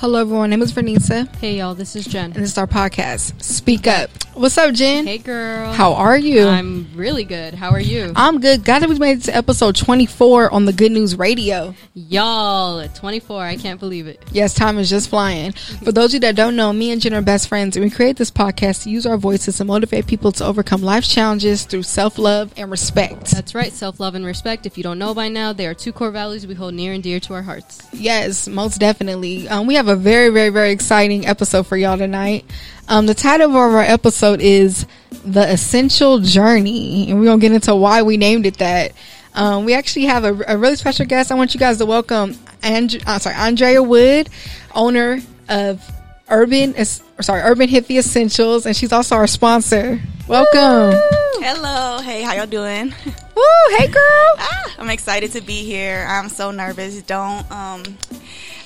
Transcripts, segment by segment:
Hello, everyone. My name is Vernisa, Hey y'all, this is Jen. and this is our podcast. Speak up. What's up, Jen? Hey girl. How are you? I'm really good. How are you? I'm good. God, we made it to episode 24 on the Good News Radio. y'all 24. I can't believe it. Yes, time is just flying. For those of you that don't know, me and Jen are best friends, and we create this podcast to use our voices to motivate people to overcome life's challenges through self love and respect. That's right. Self-love and respect. If you don't know by now, they are two core values we hold near and dear to our hearts. Yes, most definitely. Um, we have a very, very, very exciting episode for y'all tonight. Um, the title of our episode is The Essential Journey, and we're going to get into why we named it that. Um, we actually have a, a really special guest. I want you guys to welcome and uh, sorry, Andrea Wood, owner of Urban, Es- sorry, Urban Hippie Essentials, and she's also our sponsor. Welcome. Hello, hey, how y'all doing? Woo, hey girl. Ah, I'm excited to be here. I'm so nervous. Don't um,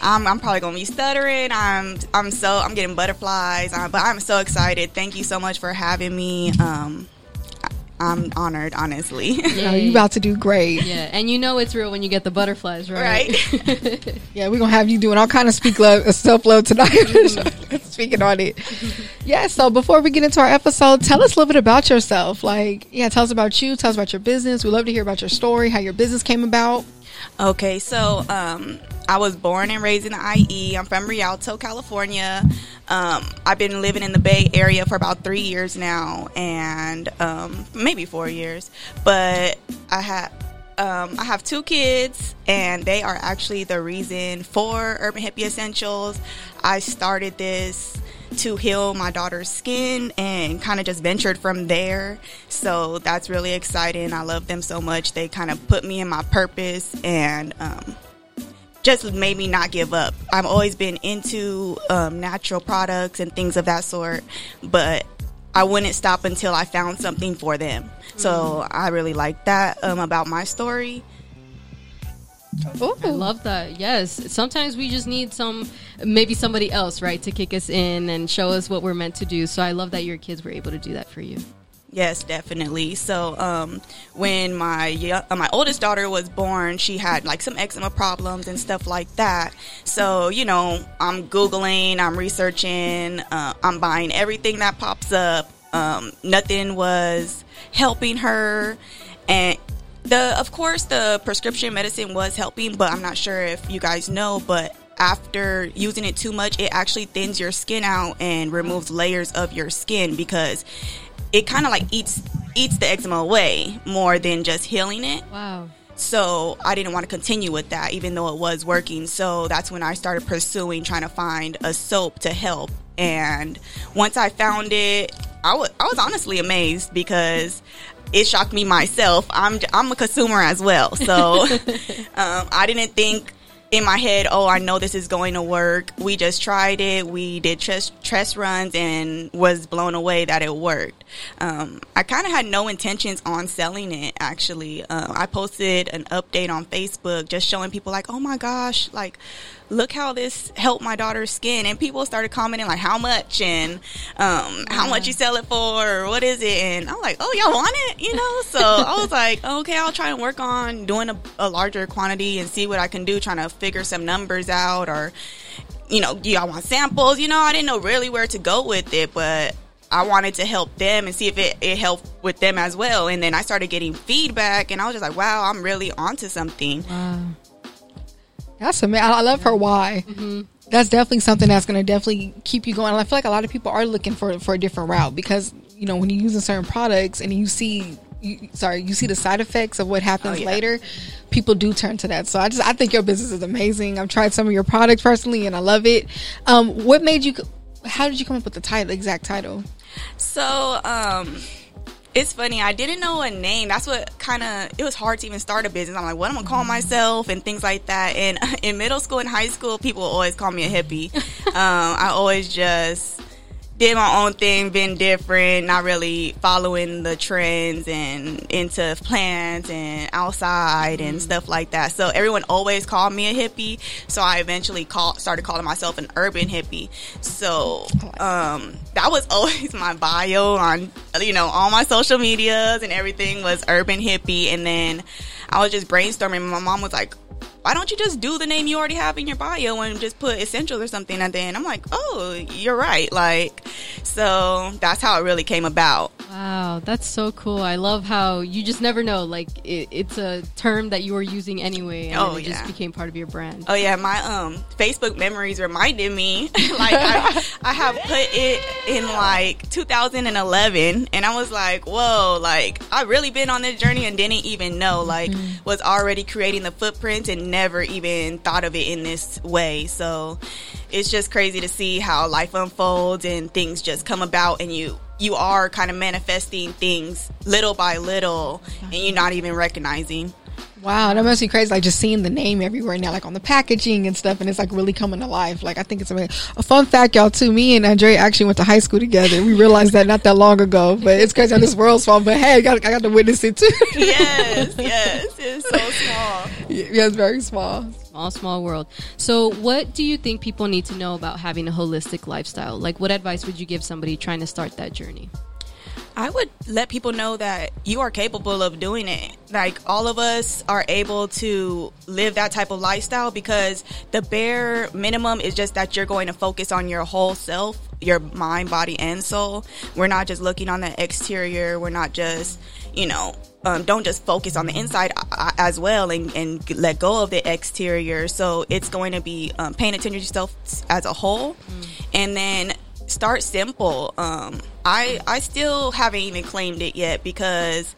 I'm, I'm probably gonna be stuttering. I'm I'm so I'm getting butterflies, uh, but I'm so excited. Thank you so much for having me. Um, I- I'm honored, honestly. No, you about to do great. Yeah, and you know it's real when you get the butterflies, right? Right. Yeah, we're gonna have you doing all kind of speak love, self love tonight. Speaking on it. Yeah. So before we get into our episode, tell us a little bit about yourself. Like, yeah, tell us about you. Tell us about your business. We love to hear about your story, how your business came about. Okay, so um, I was born and raised in the IE. I'm from Rialto, California. Um, I've been living in the Bay Area for about three years now, and um, maybe four years. But I have um, I have two kids, and they are actually the reason for Urban Hippie Essentials. I started this to heal my daughter's skin and kind of just ventured from there. So that's really exciting. I love them so much. They kind of put me in my purpose and um, just made me not give up. I've always been into um, natural products and things of that sort, but I wouldn't stop until I found something for them. So I really like that um, about my story. Ooh. I love that. Yes. Sometimes we just need some, maybe somebody else, right, to kick us in and show us what we're meant to do. So I love that your kids were able to do that for you. Yes, definitely. So, um, when my yo- uh, my oldest daughter was born, she had like some eczema problems and stuff like that. So, you know, I'm googling, I'm researching, uh, I'm buying everything that pops up. Um, nothing was helping her, and the of course the prescription medicine was helping, but I'm not sure if you guys know, but after using it too much, it actually thins your skin out and removes layers of your skin because it kind of like eats eats the eczema away more than just healing it. Wow. So I didn't want to continue with that, even though it was working. So that's when I started pursuing trying to find a soap to help. And once I found it, I was I was honestly amazed because it shocked me myself. I'm I'm a consumer as well, so um, I didn't think in my head, oh, I know this is going to work. We just tried it. We did test, test runs and was blown away that it worked. Um, I kind of had no intentions on selling it, actually. Uh, I posted an update on Facebook just showing people, like, oh my gosh, like, look how this helped my daughter's skin. And people started commenting, like, how much and um, how much you sell it for, or what is it? And I'm like, oh, y'all want it, you know? So I was like, okay, I'll try and work on doing a, a larger quantity and see what I can do, trying to figure some numbers out or you know, do y'all want samples? You know, I didn't know really where to go with it, but I wanted to help them and see if it, it helped with them as well. And then I started getting feedback, and I was just like, wow, I'm really onto something. Wow. That's amazing. I I love her why. Mm-hmm. That's definitely something that's going to definitely keep you going. And I feel like a lot of people are looking for for a different route because you know when you're using certain products and you see, you, sorry, you see the side effects of what happens Oh, yeah. later. People do turn to that. So I just I think your business is amazing. I've tried some of your products personally and I love it. Um, what made you? How did you come up with the title? Exact title? So, um, it's funny. I didn't know a name. That's what kind of it was hard to even start a business. I'm like, what am I gonna call myself and things like that. And in middle school and high school, people always call me a hippie. um, I always just did my own thing, been different, not really following the trends and into plants and outside and stuff like that. So everyone always called me a hippie. So I eventually call, started calling myself an urban hippie. So um, that was always my bio on you know all my social medias and everything was urban hippie. And then I was just brainstorming. My mom was like, why don't you just do the name you already have in your bio and just put essentials or something at the end? I'm like, oh, you're right. Like, so that's how it really came about. Wow, that's so cool. I love how you just never know. Like it, it's a term that you were using anyway, and Oh, it just became part of your brand. Oh yeah, my um Facebook memories reminded me like I, I have put it in like 2011 and I was like, "Whoa, like I really been on this journey and didn't even know like was already creating the footprint and never even thought of it in this way." So it's just crazy to see how life unfolds and things just come about and you you are kind of manifesting things little by little and you're not even recognizing. Wow, that must be crazy. Like just seeing the name everywhere now, like on the packaging and stuff, and it's like really coming to life. Like I think it's amazing. A fun fact, y'all, too. Me and Andre actually went to high school together. We realized that not that long ago, but it's crazy how this world's small. But hey, I got, I got to witness it too. yes, yes, it's so small. yeah, it's very small. Small, small world. So, what do you think people need to know about having a holistic lifestyle? Like, what advice would you give somebody trying to start that journey? I would let people know that you are capable of doing it. Like all of us are able to live that type of lifestyle because the bare minimum is just that you're going to focus on your whole self, your mind, body, and soul. We're not just looking on the exterior. We're not just, you know, um, don't just focus on the inside uh, as well and, and let go of the exterior. So it's going to be um, paying attention to yourself as a whole. And then start simple. Um, I I still haven't even claimed it yet because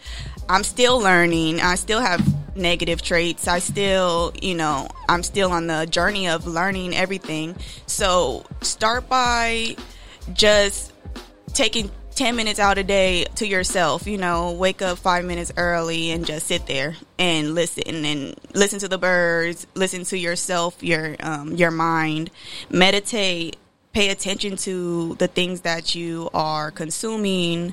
I'm still learning. I still have negative traits. I still, you know, I'm still on the journey of learning everything. So start by just taking 10 minutes out a day to yourself you know wake up five minutes early and just sit there and listen and listen to the birds listen to yourself your um, your mind meditate pay attention to the things that you are consuming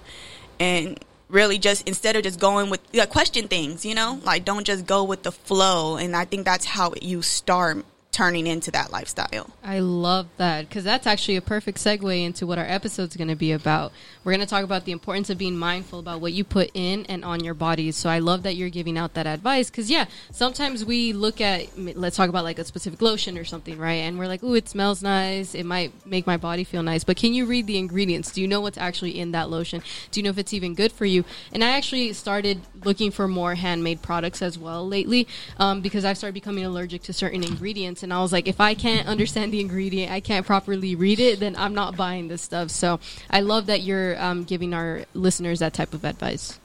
and really just instead of just going with yeah, question things you know? Like don't just go with the flow. And i think that's how you start turning into that lifestyle I love that because that's actually a perfect segue into what our episode's going to be about. We're going to talk about the importance of being mindful about what you put in and on your bodies. So I love that you're giving out that advice because, yeah, sometimes we look at, let's talk about like a specific lotion or something, right? And we're like, oh, it smells nice. It might make my body feel nice. But can you read the ingredients? Do you know what's actually in that lotion? Do you know if it's even good for you? And I actually started looking for more handmade products as well lately um, because I've started becoming allergic to certain ingredients. And I was like, if I can't understand the ingredient, I can't properly read it, then I'm not buying this stuff. So I love that you're um, giving our listeners that type of advice.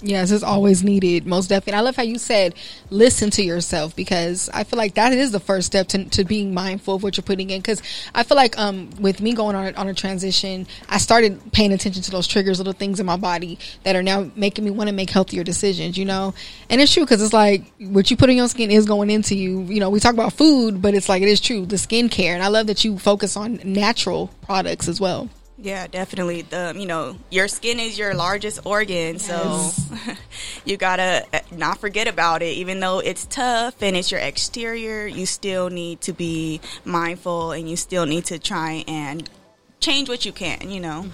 Yes, it's always needed, most definitely. I love how you said listen to yourself because I feel like that is the first step to, to being mindful of what you're putting in. Because I feel like um, with me going on on a transition, I started paying attention to those triggers, little things in my body that are now making me want to make healthier decisions. You know, and it's true because it's like what you put in your skin is going into you. You know, we talk about food, but it's like it is true the skincare, and I love that you focus on natural products as well. Yeah, definitely. The you know your skin is your largest organ, so you gotta uh, not forget about it. Even though it's tough and it's your exterior, you still need to be mindful, and you still need to try and change what you can. You know.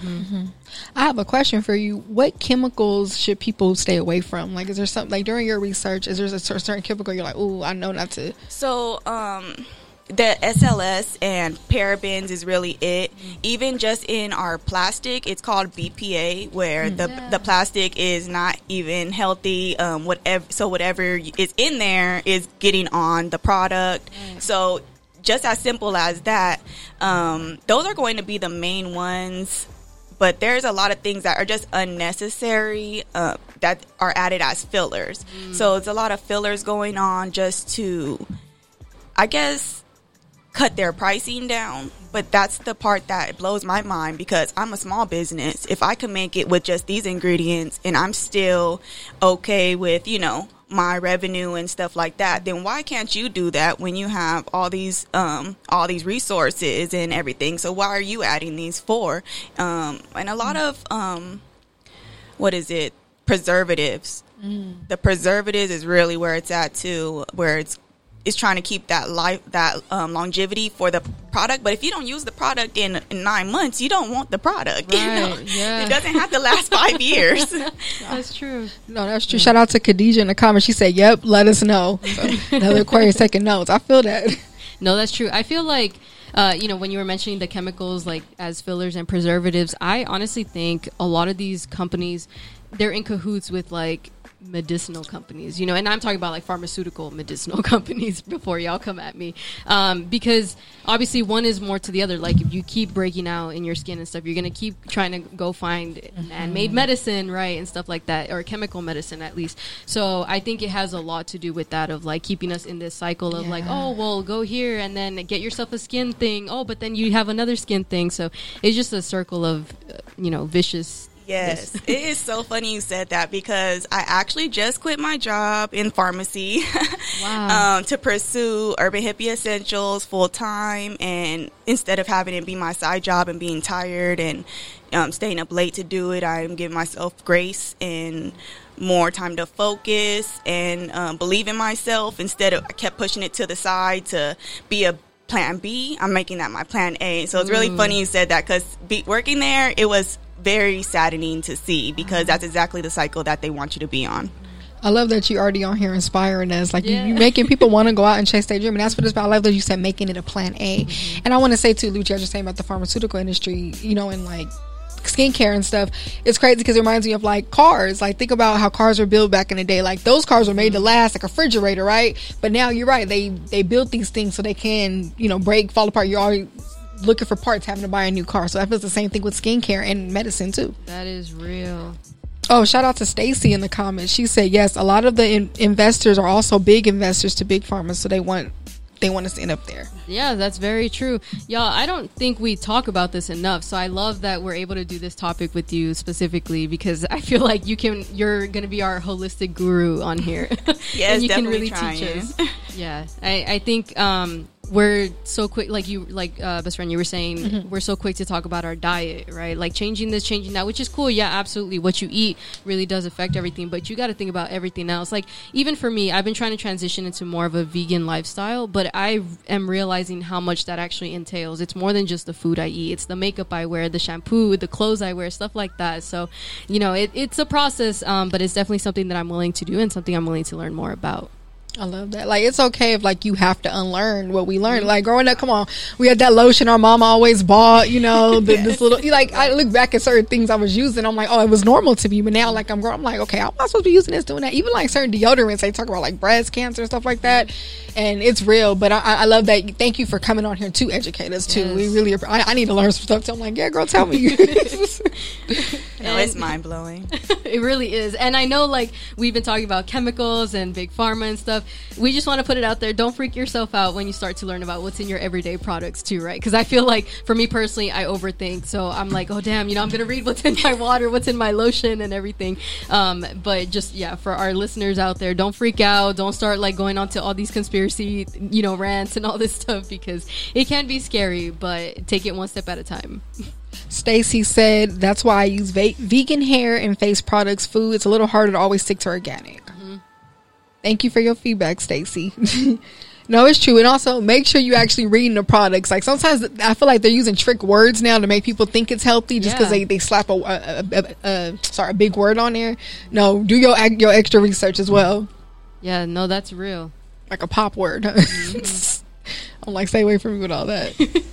I have a question for you. What chemicals should people stay away from? Like, is there something like during your research? Is there a certain chemical you're like, oh, I know not to? So, um, the SLS and parabens is really it. Even just in our plastic, it's called BPA, where the the plastic is not even healthy. Um, whatever, so whatever is in there is getting on the product. So, just as simple as that. Um, those are going to be the main ones. But there's a lot of things that are just unnecessary uh, that are added as fillers. So it's a lot of fillers going on just to I guess cut their pricing down, but that's the part that blows my mind because I'm a small business. If I can make it with just these ingredients and I'm still okay with, you know, my revenue and stuff like that, then why can't you do that when you have all these um all these resources and everything? So why are you adding these for? Um and a lot of um what is it? Preservatives. The preservatives is really where it's at too, where it's is trying to keep that life that um, longevity for the product. But if you don't use the product in, in nine months, you don't want the product. you know? Right, yeah. It doesn't have to last five years. That's true. No, that's true. Shout out to Khadijah in the comments. She said, "Yep, let us know." So, another Aquarius taking notes. I feel that. No, that's true. I feel like, uh, you know, when you were mentioning the chemicals like as fillers and preservatives, I honestly think a lot of these companies, they're in cahoots with like medicinal companies, you know, and I'm talking about like pharmaceutical medicinal companies before y'all come at me. Um, because obviously one is more to the other. Like if you keep breaking out in your skin and stuff, you're going to keep trying to go find man-made medicine, right? And stuff like that, or chemical medicine at least. So I think it has a lot to do with that of like keeping us in this cycle of like, oh, well, go here and then get yourself a skin thing. Oh, but then you have another skin thing. So it's just a circle of, uh, you know, vicious. Yes, it is so funny you said that because I actually just quit my job in pharmacy Wow. um, to pursue Urban Hippie Essentials full time, and instead of having it be my side job and being tired and um, staying up late to do it, I'm giving myself grace and more time to focus and um, believe in myself. Instead of I kept pushing it to the side to be a plan B, I'm making that my plan A. So it's really funny you said that because working there, it was very saddening to see because that's exactly the cycle that they want you to be on. I love that you already on here inspiring us. Like Yeah. you, you making people want to go out and chase their dream, and that's what it's about. I love that you said making it a plan A. And I want to say too, Lucia, I was just saying about the pharmaceutical industry, you know, and like skincare and stuff. It's crazy because it reminds me of like cars. Like think about how cars were built back in the day. Like those cars were made to last, like a refrigerator, right? But now you're right. They they built these things so they can you know break, fall apart. You're always looking for parts, having to buy a new car. So that feels the same thing with skincare and medicine too. That is real. Oh, shout out to Stacy in the comments. She said yes. A lot of the in- investors are also big investors to big pharma, so they want they want us to end up there. Yeah, that's very true. Y'all, I don't think we talk about this enough. So I love that we're able to do this topic with you specifically because I feel like you can you're going to be our holistic guru on here. Yes, and you can definitely really trying. teach us. Yeah. I I think um we're so quick like you like uh best friend you were saying Mm-hmm. we're so quick to talk about our diet, right? Like changing this, changing that, which is cool. Yeah, absolutely. What you eat really does affect everything, but you got to think about everything else. Like even for me, I've been trying to transition into more of a vegan lifestyle, but I am realizing how much that actually entails. It's more than just the food I eat. It's the makeup I wear, the shampoo, the clothes I wear, stuff like that. So, you know, it, it's a process, um, but it's definitely something that I'm willing to do and something I'm willing to learn more about. I love that. Like it's okay if like you have to unlearn what we learned. Mm-hmm. Like growing up, come on, we had that lotion our mama always bought. You know, the, this little like I look back at certain things I was using. I'm like, oh, it was normal to me. But now, like I'm grown, I'm like, okay, I'm not supposed to be using this, doing that? Even like certain deodorants, they talk about like breast cancer and stuff like that, and it's real. But I, I love that. Thank you for coming on here to educate us too. Yes. We really, I, I need to learn some stuff. too. I'm like, yeah, girl, tell me. No, it's mind blowing. it really is. And I know, like, we've been talking about chemicals and big pharma and stuff. We just want to put it out there. Don't freak yourself out when you start to learn about what's in your everyday products, too, right? Because I feel like, for me personally, I overthink. So I'm like, oh, damn, you know, I'm to read what's in my water, what's in my lotion, and everything. Um, but just, yeah, for our listeners out there, don't freak out. Don't start, like, going on to all these conspiracy, you know, rants and all this stuff because it can be scary, but take it one step at a time. Stacy said that's why I use va- vegan hair and face products. Food it's a little harder to always stick to organic. Thank you for your feedback, Stacy. no, it's true, and also make sure you're actually reading the products. Like sometimes I feel like they're using trick words now to make people think it's healthy just because Yeah. they, they slap a, a, a, a, sorry a big word on there. No, do your your extra research as well, Yeah, no, that's real. like a pop word. Mm-hmm. I'm like, stay away from me with all that.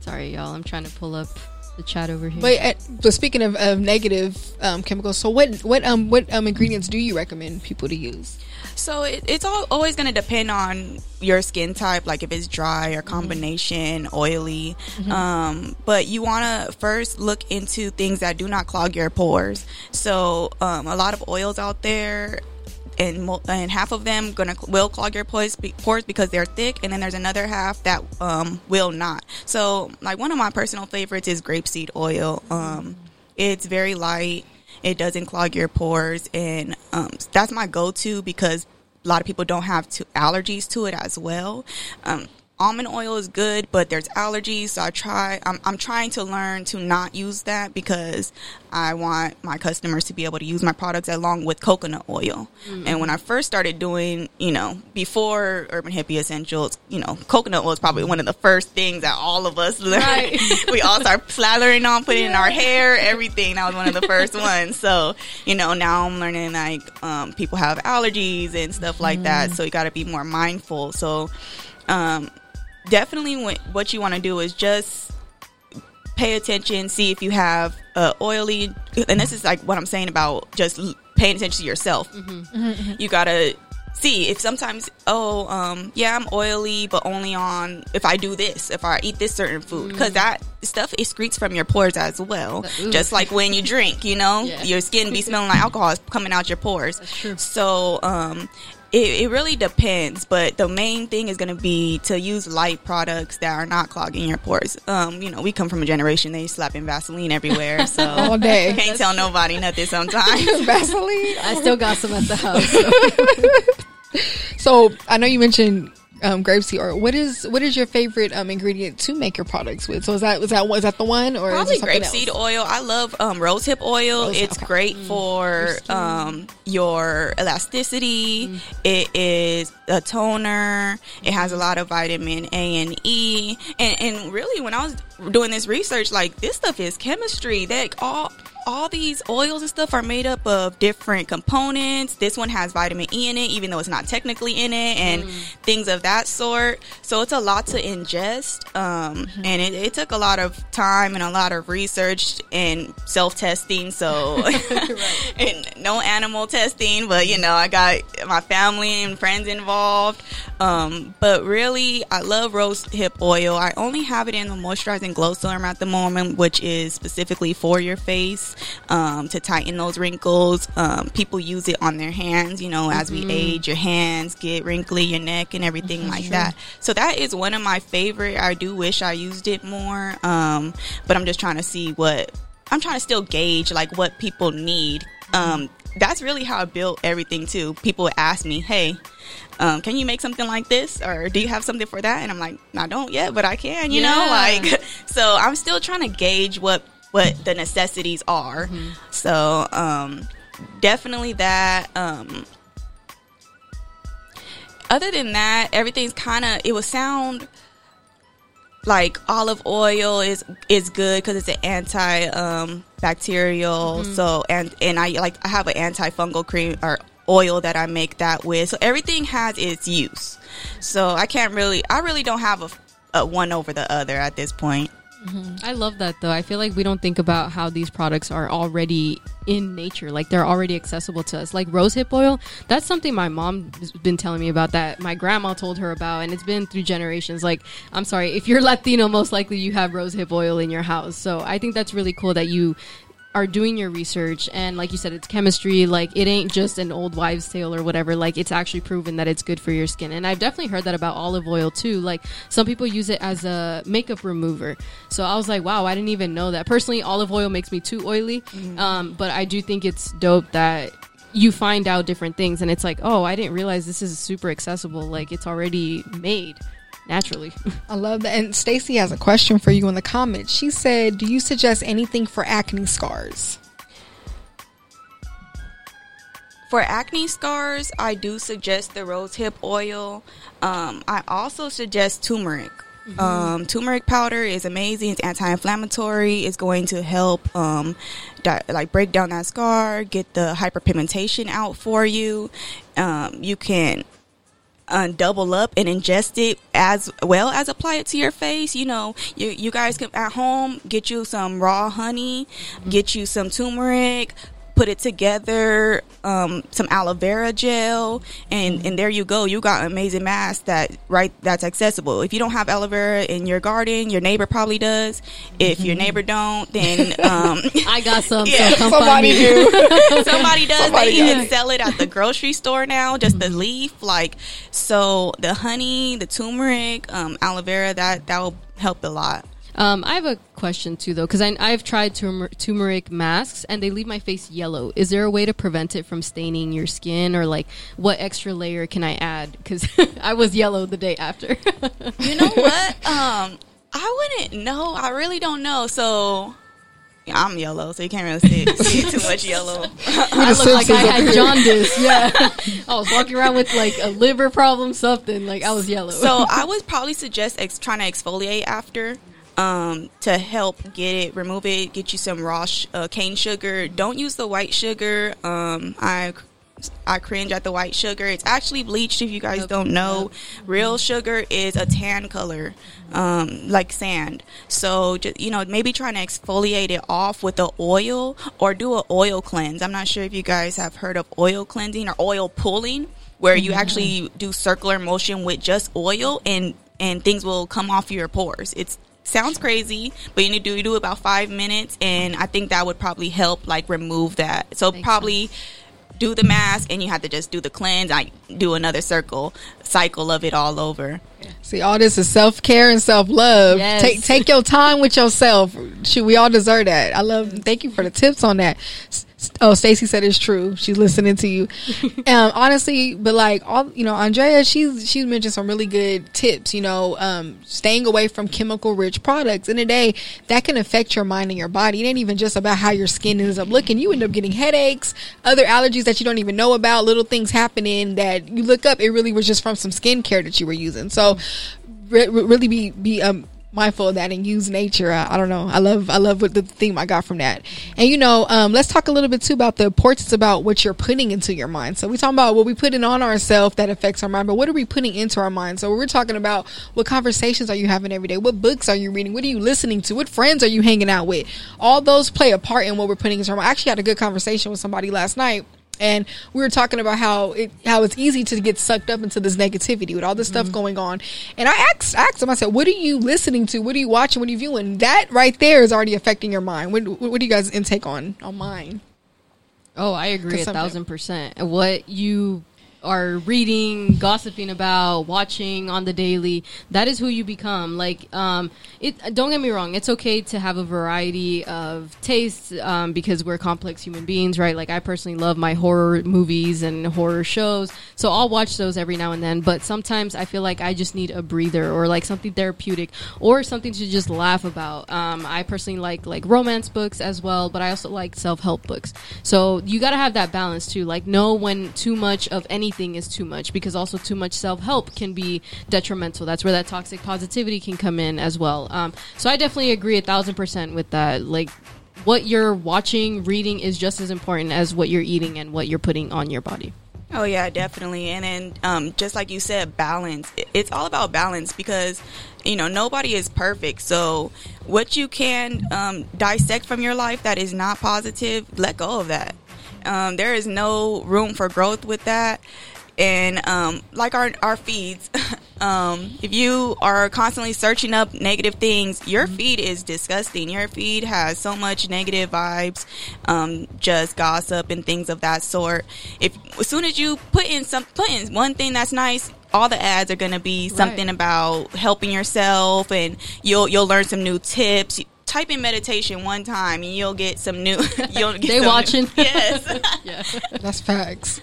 Sorry, y'all. I'm trying to pull up the chat over here. But, uh, but speaking of, of negative um, chemicals, so what what um what um ingredients do you recommend people to use? So it, it's all, always going to depend on your skin type, like if it's dry or combination, oily. Um, but you want to first look into things that do not clog your pores. So um, a lot of oils out there. And, mo- and half of them gonna will clog your pores, be- pores because they're thick, and then there's another half that um, will not. So, like one of my personal favorites is grapeseed oil. Um, it's very light. It doesn't clog your pores, and um, that's my go-to because a lot of people don't have to, allergies to it as well. Um, almond oil is good, but there's allergies. So I try. I'm, I'm trying to learn to not use that because I want my customers to be able to use my products along with coconut oil. Mm-hmm. And when I first started doing, you know, before Urban Hippie Essentials, you know, coconut oil was probably one of the first things that all of us learned. Right. we all start slathering on, putting yeah. in our hair, everything. That was one of the first ones. So, you know, now I'm learning like um, people have allergies and stuff like mm. that. So you got to be more mindful. So, um, definitely what you want to do is just pay attention, see if you have uh, oily, and this is like what I'm saying about just paying attention to yourself. Mm-hmm. Mm-hmm. You gotta see if sometimes oh um yeah i'm oily but only on if i do this if i eat this certain food because mm. that stuff excretes from your pores as well just like when you drink you know yeah. your skin be smelling like alcohol is coming out your pores so um it, it, really depends, but the main thing is going to be to use light products that are not clogging your pores. Um, you know, we come from a generation they slapping Vaseline everywhere, so all day can't That's tell true. nobody nothing. Sometimes Vaseline. I still got some at the house. So. so I know you mentioned um, grapeseed oil. What is what is your favorite um, ingredient to make your products with? So is that is that is that the one or probably grapeseed oil? I love um, rosehip oil. Rose, it's okay. great mm. for um, your elasticity. Mm. It is a toner. It has a lot of vitamin A and E. And, and really, when I was doing this research, like this stuff is chemistry. That all all these oils and stuff are made up of different components. This one has vitamin E in it, even though it's not technically in it, and mm. things of that sort. So it's a lot to ingest, um, mm-hmm. and it, it, took a lot of time and a lot of research and self testing. So and no animal testing, but you know I got my family and friends involved. Um, but really, I love rose hip oil. I only have it in the moisturizing glow serum at the moment, which is specifically for your face um, to tighten those wrinkles. Um, people use it on their hands. You know, as mm-hmm. we age, your hands get wrinkly, your neck, and everything mm-hmm, like that. So that is one of my favorite. I do wish I used it more, um, but I'm just trying to see what I'm trying to still gauge like what people need. Um, that's really how I built everything too. People would ask me, "Hey, um, can you make something like this, or do you have something for that?" And I'm like, "I don't yet, but I can." You yeah. know, like so. I'm still trying to gauge what what the necessities are. Mm-hmm. So um, definitely that. Um, other than that, everything's kind of. It would sound like olive oil is is good because it's an anti um, bacterial. Mm-hmm. So and and I like I have an antifungal cream or oil that I make that with. So everything has its use. So I can't really. I really don't have a, a one over the other at this point. Mm-hmm. I love that though. I feel like we don't think about how these products are already in nature, like they're already accessible to us. Like rosehip oil, that's something my mom has been telling me about that my grandma told her about, and it's been through generations. Like, I'm sorry, if you're Latino, most likely you have rosehip oil in your house. So I think that's really cool that you are doing your research and like you said it's chemistry like it ain't just an old wives tale or whatever like it's actually proven that it's good for your skin. And i've definitely heard that about olive oil too. Like some people use it as a makeup remover. So i was like wow i didn't even know that. Personally olive oil makes me too oily mm-hmm. um, but i do think it's dope that you find out different things and it's like oh i didn't realize this is super accessible. Like it's already made naturally. I love that. And Stacy has a question for you in the comments. She said, "Do you suggest anything for acne scars?" For acne scars, I do suggest the rosehip oil. Um, I also suggest turmeric. Mm-hmm. Um, turmeric powder is amazing. It's anti-inflammatory. It's going to help, um, di- like break down that scar, get the hyperpigmentation out for you. Um, you can uh, double up and ingest it as well as apply it to your face. You know, you, you guys can at home get you some raw honey, get you some turmeric, put it together, um, some aloe vera gel, and and there you go. You got an amazing mask that right that's accessible. If you don't have aloe vera in your garden, your neighbor probably does. If your mm-hmm. neighbor don't, then um, I got some. Yeah, so somebody do. somebody does. Somebody they even sell it at the grocery store now. Just the leaf, like so. The honey, the turmeric, um, aloe vera, that that will help a lot. Um, I have a question too, though, because I've tried turmer- turmeric masks and they leave my face yellow. Is there a way to prevent it from staining your skin, or like what extra layer can I add? Because I was yellow the day after. You know what? Um, I wouldn't know. I really don't know. So I'm yellow, so you can't really see, see too much yellow. I looked like I had jaundice. Yeah, I was walking around with like a liver problem, something like I was yellow. so I would probably suggest ex- trying to exfoliate after. Um, to help get it, remove it, get you some raw sh- uh, cane sugar. Don't use the white sugar. Um, I I cringe at the white sugar. It's actually bleached. If you guys Yep. don't know, real sugar is a tan color, um, like sand. So just, you know, maybe trying to exfoliate it off with the oil or do an oil cleanse. I'm not sure if you guys have heard of oil cleansing or oil pulling, where you actually do circular motion with just oil and and things will come off your pores. It's sounds crazy, but you need to do, you do about five minutes, and I think that would probably help like remove that. So Makes probably do the mask, and you have to just do the cleanse. I do another circle cycle of it all over. See, all this is self care and self love. Yes. Take take your time with yourself. Shoot, we all deserve that. I love. Thank you for the tips on that. Oh, Stacy said it's true. She's listening to you. um, honestly, but like all you know, Andrea, she's she's mentioned some really good tips. You know, um, staying away from chemical rich products. In a day, that can affect your mind and your body. It ain't even just about how your skin ends up looking. You end up getting headaches, other allergies that you don't even know about, little things happening that you look up. It really was just from some skincare that you were using. So re- really be be um mindful of that and use nature. I, I don't know. I love i love what the theme i got from that. And you know um let's talk a little bit too about the importance about what you're putting into your mind. So we talking about what we put in on ourselves that affects our mind but what are we putting into our mind? So we're talking about what conversations are you having every day? What books are you reading? What are you listening to? What friends are you hanging out with? All those play a part in what we're putting into our mind. I actually had a good conversation with somebody last night and we were talking about how it how it's easy to get sucked up into this negativity with all this stuff mm-hmm. going on. And I asked asked him, I said, "What are you listening to? What are you watching? What are you viewing?" That right there is already affecting your mind. What what do you guys intake on on mine? Oh, I agree a thousand percent. What you are reading, gossiping about, watching on the daily, that is who you become. Like, um, it. Don't get me wrong. It's okay to have a variety of tastes um, because we're complex human beings, right? Like, I personally love my horror movies and horror shows, so I'll watch those every now and then. But sometimes I feel like I just need a breather or like something therapeutic or something to just laugh about. Um, I personally like like romance books as well, but I also like self help books. So you got to have that balance too. Like know when too much of anything is too much because also too much self help can be detrimental. That's where that toxic positivity can come in as well. Um, so I definitely agree a thousand percent with that. Like what you're watching, reading is just as important as what you're eating and what you're putting on your body. Oh yeah, definitely. And then um, just like you said, balance. It's all about balance because you know nobody is perfect. So what you can um, dissect from your life that is not positive, let go of that. Um, there is no room for growth with that. And um, like our our feeds, um, if you are constantly searching up negative things, your feed is disgusting. Your feed has so much negative vibes, um, just gossip and things of that sort. If as soon as you put in some put in one thing that's nice, all the ads are going to be something Right. about helping yourself, and you'll you'll learn some new tips. Type in meditation one time, and you'll get some new. You'll get They some- watching. Yes. Yeah. That's facts.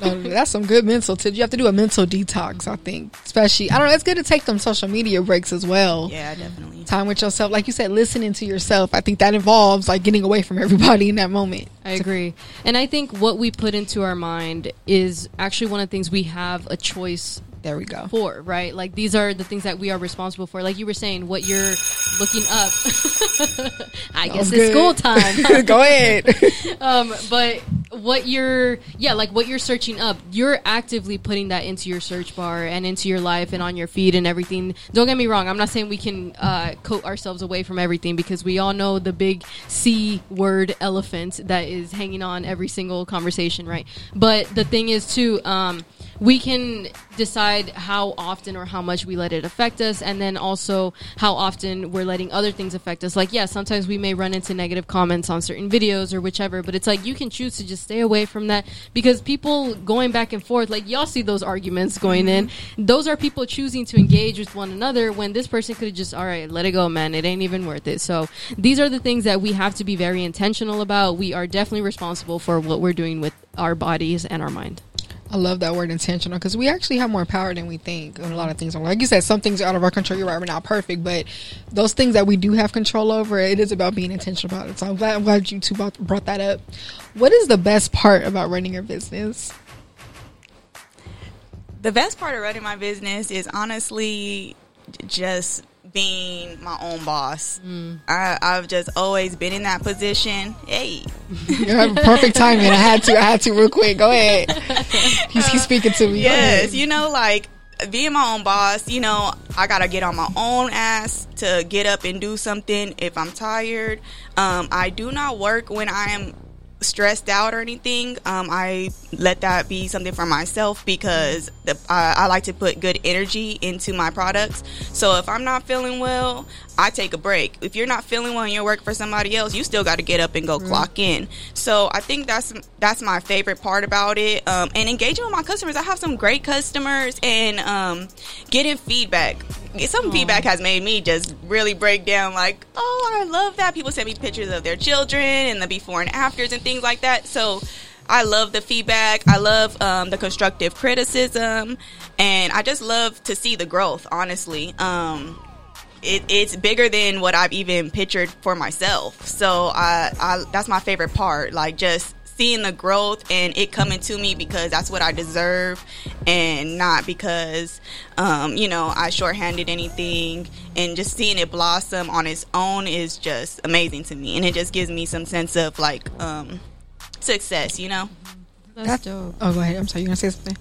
No, that's some good mental tips. You have to do a mental detox, I think. Especially, I don't know. It's good to take them social media breaks as well. yeah, definitely. Time with yourself, like you said, listening to yourself. I think that involves like getting away from everybody in that moment. I agree. And I think what we put into our mind is actually one of the things we have a choice There we go. for, right? Like these are the things that we are responsible for. Like you were saying, what you're looking up. I guess was it's school time. go ahead. um, but what you're, yeah, like what you're searching up, you're actively putting that into your search bar and into your life and on your feed and everything. Don't get me wrong. I'm not saying we can uh, coat ourselves away from everything because we all know the big C word elephant that is hanging on every single conversation, right? But the thing is, too, um, we can decide how often or how much we let it affect us, and then also how often we're letting other things affect us. Like, yeah, sometimes we may run into negative comments on certain videos or whichever, but it's like you can choose to just stay away from that because people going back and forth, like y'all see those arguments going in, mm-hmm. those are people choosing to engage with one another when this person could have just, all right, let it go, man. It ain't even worth it. So these are the things that we have to be very intentional about. We are definitely responsible for what we're doing with our bodies and our mind. I love that word intentional because we actually have more power than we think in a lot of things. are Like you said, some things are out of our control. You're right, we're not perfect, but those things that we do have control over, it is about being intentional about it. So I'm glad, I'm glad you two brought that up. What is the best part about running your business? The best part of running my business is honestly just being my own boss. I, I've just always been in that position. Hey, You have a perfect timing. I had to, I had to real quick. Go ahead. He's, he's speaking to me. Yes, you know, like being my own boss, you know, I gotta get on my own ass to get up and do something if I'm tired. Um, I do not work when I am stressed out or anything. Um, I let that be something for myself because the, I, I like to put good energy into my products. So if I'm not feeling well, I take a break. If you're not feeling well and you're working for somebody else, you still got to get up and go clock in. So I think that's that's my favorite part about it. Um, and engaging with my customers, I have some great customers and um, getting feedback. Some feedback has made me just really break down. Like, oh, I love that. People send me pictures of their children and the before and afters and things like that. So I love the feedback. I love um, the constructive criticism, and I just love to see the growth. Honestly, um, it, it's bigger than what I've even pictured for myself. So I, I, that's my favorite part. Like just seeing the growth and it coming to me because that's what I deserve, and not because, um, you know, I shorthanded anything. And just seeing it blossom on its own is just amazing to me, and it just gives me some sense of like um, success. You know. That's, That's- dope. Oh, go ahead. I'm sorry. You gonna say something?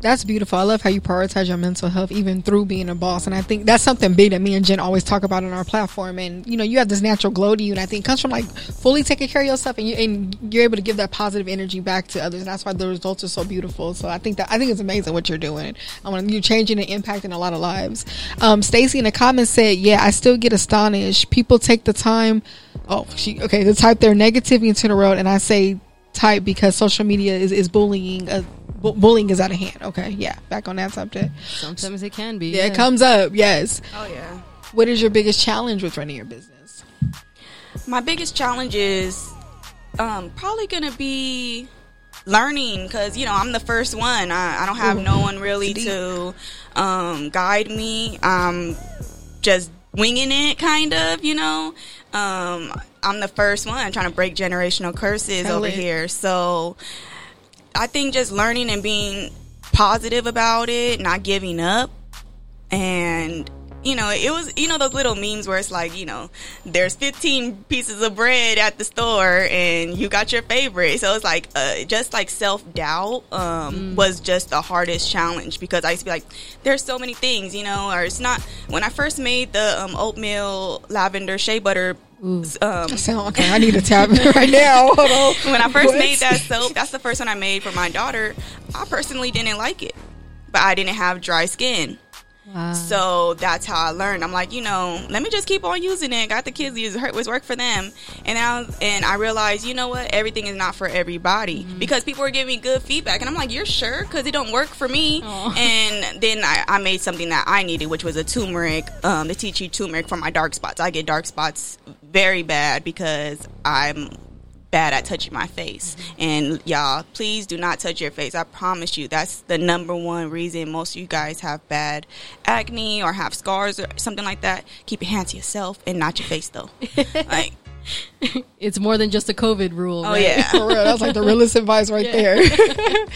That's beautiful. I love how you prioritize your mental health even through being a boss. And I think that's something big that me and Jen always talk about on our platform. And, you know, you have this natural glow to you. And I think comes from like fully taking care of yourself and, you, and you're able to give that positive energy back to others. And that's why the results are so beautiful. So I think that, I think it's amazing what you're doing. I want you're changing and impacting a lot of lives. Um, Stacy in the comments said, yeah, I still get astonished. People take the time. Oh, she, okay, to type their negativity into the road. And I say, type because social media is, is bullying. Uh, bu- bullying is out of hand. Okay, yeah. Back on that subject. Sometimes it can be. Yeah, it comes up. Yes. Oh yeah. What is your biggest challenge with running your business? My biggest challenge is um, probably gonna be learning because you know I'm the first one. I, I don't have Ooh, no one really deep. to um, guide me. I'm just winging it, kind of. You know, um, I'm the first one trying to break generational curses Tell over it. here. So I think just learning and being positive about it, not giving up, and you know, it was you know those little memes where it's like you know, there's 15 pieces of bread at the store and you got your favorite. So it's like uh, just like self doubt um, was just the hardest challenge because I used to be like, there's so many things, you know, or it's not. When I first made the um, oatmeal lavender shea butter. Um, Sound okay. I need a tab right now. When I first What? made that soap, that's the first one I made for my daughter. I personally didn't like it, but I didn't have dry skin. Wow. So that's how I learned. I'm like, you know, let me just keep on using it. Got the kids use it. Was work for them. And now, and I realized, you know what? Everything is not for everybody because people were giving me good feedback. And I'm like, you're sure? Because it don't work for me. Aw. And then I, I made something that I needed, which was a turmeric, um, the tea tree turmeric for my dark spots. I get dark spots very bad because I'm bad at touching my face. And y'all, please do not touch your face. I promise you, that's the number one reason most of you guys have bad acne or have scars or something like that. Keep your hands to yourself and not your face though. like, It's more than just a COVID rule. oh right? yeah. For real, that's like the realest advice right there. I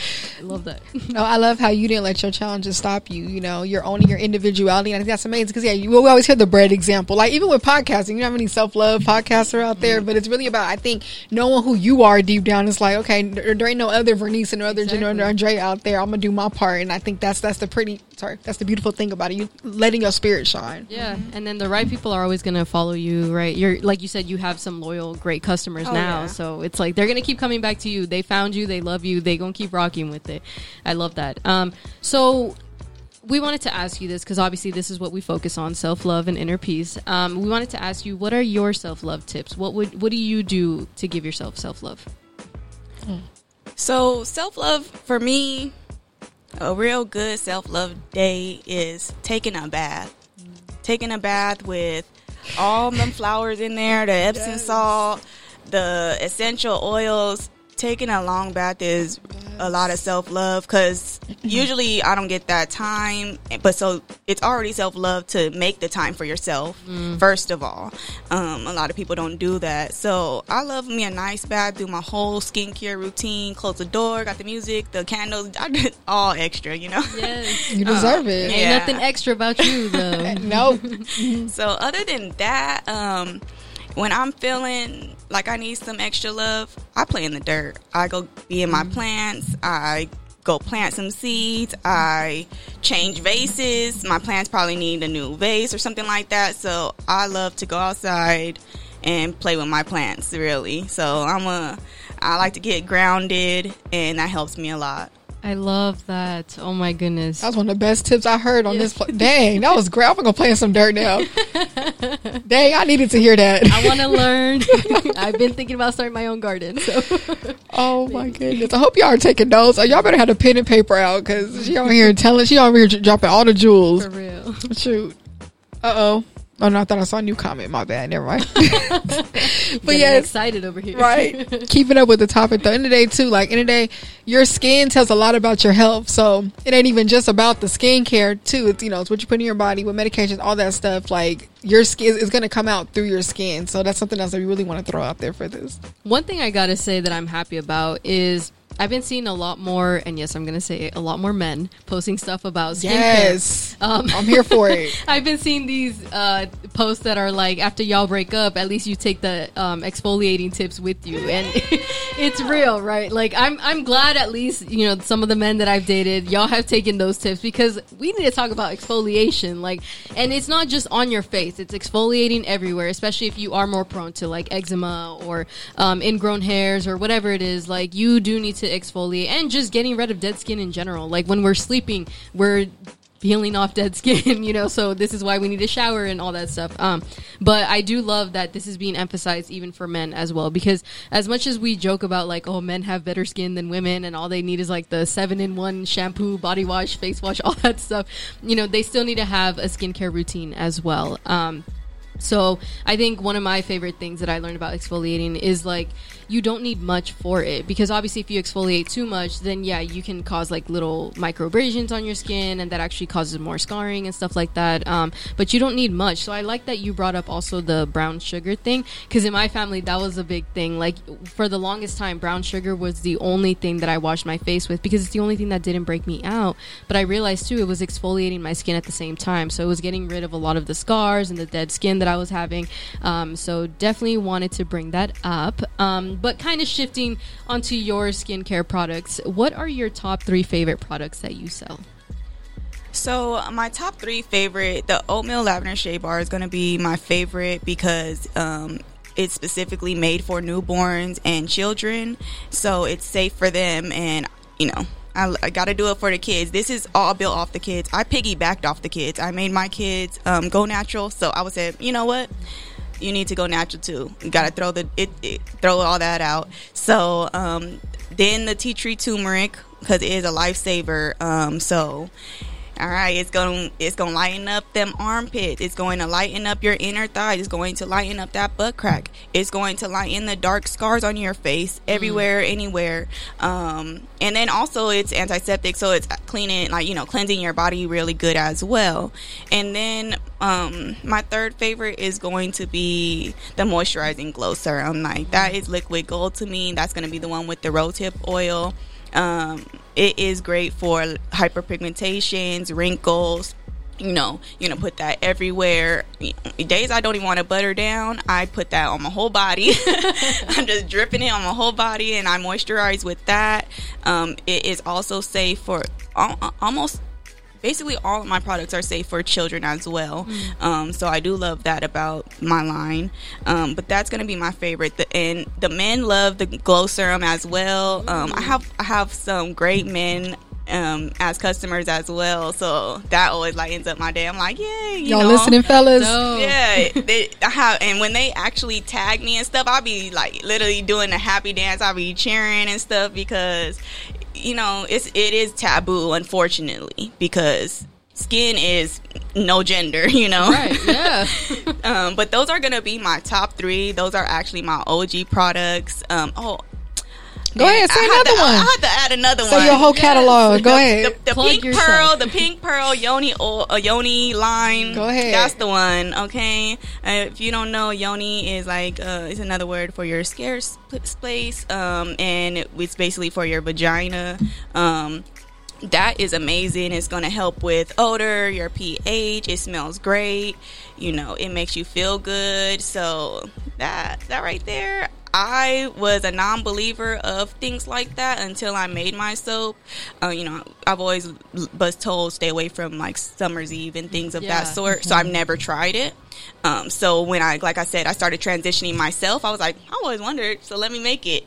love that. No, I love how you didn't let your challenges stop you. You know, you're owning your individuality, and I think that's amazing. Because yeah, you, we always hear the bread example. Like even with podcasting, you know how many self love podcasts are out there, mm-hmm. but it's really about I think knowing who you are deep down. It's like okay, there, there ain't no other Vernice and no other Jenna and Exactly. Andre out there. I'm gonna do my part, and I think that's that's the pretty sorry, that's the beautiful thing about it. You letting your spirit shine. Yeah, and then the right people are always going to follow you, right? You're like you said, you have some loyal, great customers Oh, now, yeah. so it's like they're going to keep coming back to you. They found you, they love you, they gonna keep rocking with it. I love that. Um, so we wanted to ask you this because obviously this is what we focus on: self love and inner peace. Um, we wanted to ask you, what are your self love tips? What would what do you do to give yourself self love? So self love for me, a real good self love day is taking a bath. Taking a bath with all them flowers in there, the Epsom salt, the essential oils. Taking a long bath is a lot of self love because usually I don't get that time. But so it's already self love to make the time for yourself, first of all. Um, a lot of people don't do that. So I love me a nice bath, do my whole skincare routine, close the door, got the music, the candles, I did all extra, you know? Yes, You deserve it. ain't nothing extra about you though. Nope. So other than that, um, when I'm feeling like I need some extra love, I play in the dirt. I go be in my mm. plants. I go plant some seeds. I change vases. My plants probably need a new vase or something like that. So I love to go outside and play with my plants really. So I'm a I like to get grounded and that helps me a lot. I love that. Oh my goodness. That was one of the best tips I heard on this. Pl- Dang, that was great. I'm gonna play in some dirt now. Dang, I needed to hear that. I want to learn. I've been thinking about starting my own garden. So Oh my goodness! I hope y'all are taking notes. Uh, Y'all better have a pen and paper out because she on here telling she on here dropping all the jewels. for real. Shoot. Uh oh. Oh no, I thought I saw a new comment. My bad. Never mind. but yeah, excited over here. right. Keeping up with the topic. The end of the day, too. Like in the day, your skin tells a lot about your health. So it ain't even just about the skincare too. It's you know it's what you put in your body with medications, all that stuff. Like your skin is going to come out through your skin. So that's something else that we really want to throw out there for this. One thing I gotta say that I'm happy about is I've been seeing a lot more, and yes, I'm gonna say it, a lot more men posting stuff about skincare. Yes, Um, I'm here for it. I've been seeing these uh, posts that are like, after y'all break up, at least you take the um, exfoliating tips with you, and it's real, right? Like, I'm I'm glad at least you know some of the men that I've dated, y'all have taken those tips because we need to talk about exfoliation, like, and it's not just on your face; it's exfoliating everywhere, especially if you are more prone to like eczema or um, ingrown hairs or whatever it is. Like, you do need to exfoliate, and just getting rid of dead skin in general. Like when we're sleeping, we're peeling off dead skin, you know, so this is why we need a shower and all that stuff. Um, but I do love that this is being emphasized even for men as well, because as much as we joke about like, oh, men have better skin than women and all they need is like the seven in one shampoo, body wash, face wash, all that stuff, you know, they still need to have a skincare routine as well. Um, so I think one of my favorite things that I learned about exfoliating is like you don't need much for it because obviously if you exfoliate too much, then yeah, you can cause like little micro abrasions on your skin, and that actually causes more scarring and stuff like that. Um, but you don't need much. So I like that you brought up also the brown sugar thing because in my family that was a big thing. Like for the longest time, brown sugar was the only thing that I washed my face with because it's the only thing that didn't break me out. But I realized too it was exfoliating my skin at the same time, so it was getting rid of a lot of the scars and the dead skin that I was having. Um, so definitely wanted to bring that up. Um, but kind of shifting onto your skincare products, what are your top three favorite products that you sell? So my top three favorite, the oatmeal lavender shea bar is going to be my favorite because um, it's specifically made for newborns and children, so it's safe for them. And you know, I, I got to do it for the kids. This is all built off the kids. I piggybacked off the kids. I made my kids um, go natural, so I would say, you know what? You need to go natural too. You got to throw the it, it, throw all that out. So um, then the tea tree turmeric because it is a lifesaver. Um, so all right, it's going to it's going to lighten up them armpits. It's going to lighten up your inner thighs. It's going to lighten up that butt crack. It's going to lighten the dark scars on your face everywhere, anywhere. Um, and then also it's antiseptic, so it's cleaning like you know cleansing your body really good as well. And then um, my third favorite is going to be the moisturizing glow serum. Like that is liquid gold to me. That's going to be the one with the rose hip oil. Um, it is great for hyperpigmentations, wrinkles. You know, you know, put that everywhere. Days I don't even want to butter down, I put that on my whole body. I'm just dripping it on my whole body, and I moisturize with that. Um, it is also safe for al- almost basically all of my products are safe for children as well. Um, so I do love that about my line. Um, but that's gonna be my favorite. The, and the men love the glow serum as well. Um, I have I have some great men um, as customers as well. So that always lightens up my day. I'm like, yay, you Y'all know. listening, fellas? Yeah, they, I have, and when they actually tag me and stuff, I'll be like literally doing a happy dance. I'll be cheering and stuff because, you know, it's it is taboo, unfortunately, because skin is no gender, you know. Right. Yeah. um, but those are gonna be my top three. Those are actually my OG products. Um, oh. Go ahead, say I had another to- one. I had to add another Say one. So your whole catalog. Go The- ahead. The, the pink yourself. pearl, the pink pearl yoni oil, uh, yoni line. Go ahead. That's the one. Okay. Uh, if you don't know, yoni is like uh, it's another word for your scarce place, um, and it's basically for your vagina. Um, that is amazing. It's going to help with odor, your pH. It smells great. You know, it makes you feel good. So that that right there, I was a non-believer of things like that until I made my soap. Uh, you know, I've always was told stay away from like summer's eve and things of Yeah. that sort. So I've never tried it. Um, so when I, like I said, I started transitioning myself, I was like, I always wondered, so let me make it.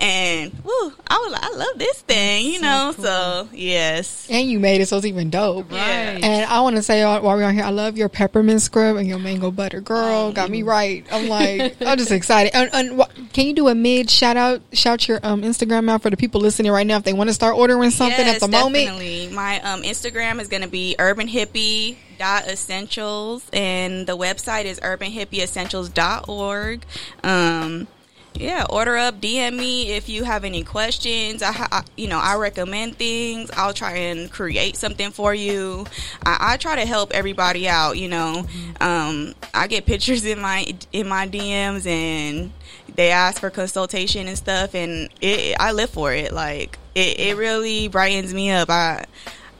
And woo, I was like, I love this thing, you So know. cool. So yes, and you made it, so it's even dope. Right. And I want to say uh, while we're on here, I love your peppermint scrub and your mango butter. Girl, got me right. I'm like, I'm just excited. And, and wha- can you do a mid shout out, shout your um, Instagram out for the people listening right now if they want to start ordering something yes, at the moment? definitely. My um, Instagram is going to be urban hippie dot essentials and the website is urbanhippieessentials.org um yeah order up dm me if you have any questions. I, I you know i recommend things. I'll try and create something for you. I, I try to help everybody out you know. Um i get pictures in my in my dms and they ask for consultation and stuff and it, i live for it. Like it, it really brightens me up. I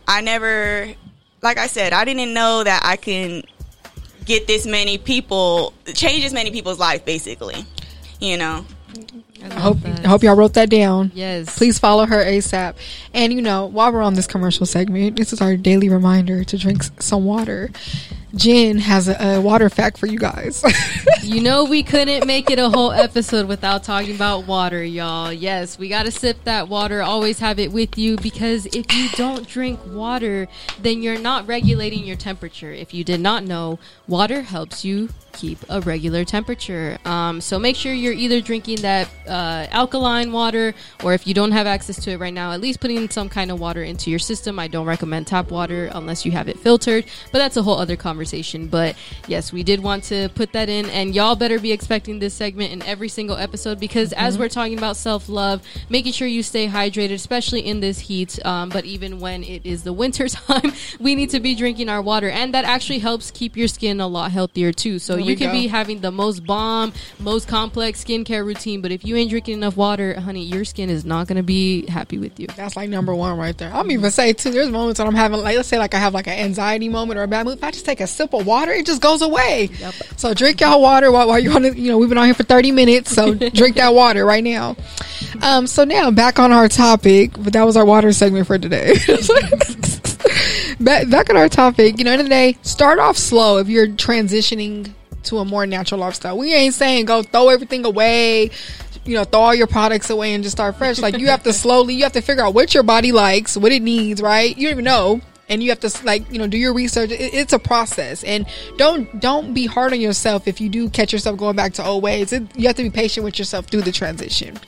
i never like i said i didn't know that i can get this many people change as many people's life basically you know I I hope, that. I hope y'all wrote that down. Yes. Please follow her ASAP. And you know, while we're on this commercial segment, this is our daily reminder to drink some water. Jen has a, a water fact for you guys. You know we couldn't make it a whole episode without talking about water, y'all. Yes, we got to sip that water. Always have it with you because if you don't drink water, then you're not regulating your temperature. If you did not know, water helps you keep a regular temperature. Um, so make sure you're either drinking that uh, alkaline water, or if you don't have access to it right now, at least putting some kind of water into your system. I don't recommend tap water unless you have it filtered, but that's a whole other conversation. But yes, we did want to put that in, and y'all better be expecting this segment in every single episode because as we're talking about self love, making sure you stay hydrated, especially in this heat. Um, but even when it is the winter time, we need to be drinking our water, and that actually helps keep your skin a lot healthier too. So There you can go. be having the most bomb, most complex skincare routine, but if you ain't drinking enough water, honey, your skin is not gonna be happy with you. That's like number one right there. I'm even say too. There's moments when I'm having like, let's say like I have like an anxiety moment or a bad mood. If I just take a sip of water, it just goes away. Yep. So drink y'all water while, while you're on. The, you know, we've been on here for 30 minutes, so drink that water right now. Um. So now back on our topic, but that was our water segment for today. back back on our topic. You know, of the day, start off slow if you're transitioning to a more natural lifestyle. We ain't saying go throw everything away you know, throw all your products away and just start fresh. Like you have to slowly, you have to figure out what your body likes, what it needs, right? You don't even know. And you have to like, you know, do your research. It, it's a process and don't, don't be hard on yourself if you do catch yourself going back to old ways. It, you have to be patient with yourself through the transition.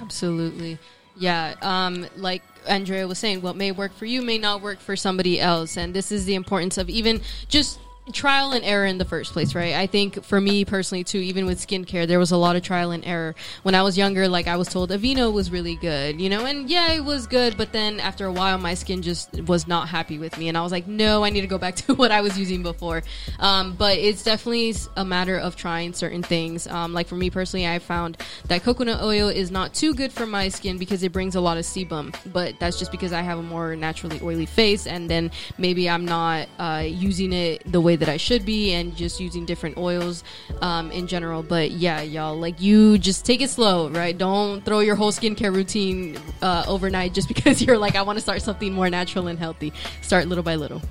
Absolutely. Yeah. Um, like Andrea was saying, what may work for you may not work for somebody else. And this is the importance of even just trial and error in the first place, right? I think for me personally too, even with skincare, there was a lot of trial and error. When I was younger, like I was told Aveeno was really good, you know, and yeah, it was good, but then after a while, my skin just was not happy with me, and I was like, no, I need to go back to what I was using before. Um, but it's definitely a matter of trying certain things. Um, like for me personally, I found that coconut oil is not too good for my skin because it brings a lot of sebum, but that's just because I have a more naturally oily face, and then maybe I'm not uh, using it the way way that I should be and just using different oils um, in general. But yeah, y'all, like you just take it slow, right? Don't throw your whole skincare routine uh, overnight just because you're like, I want to start something more natural and healthy. Start little by little.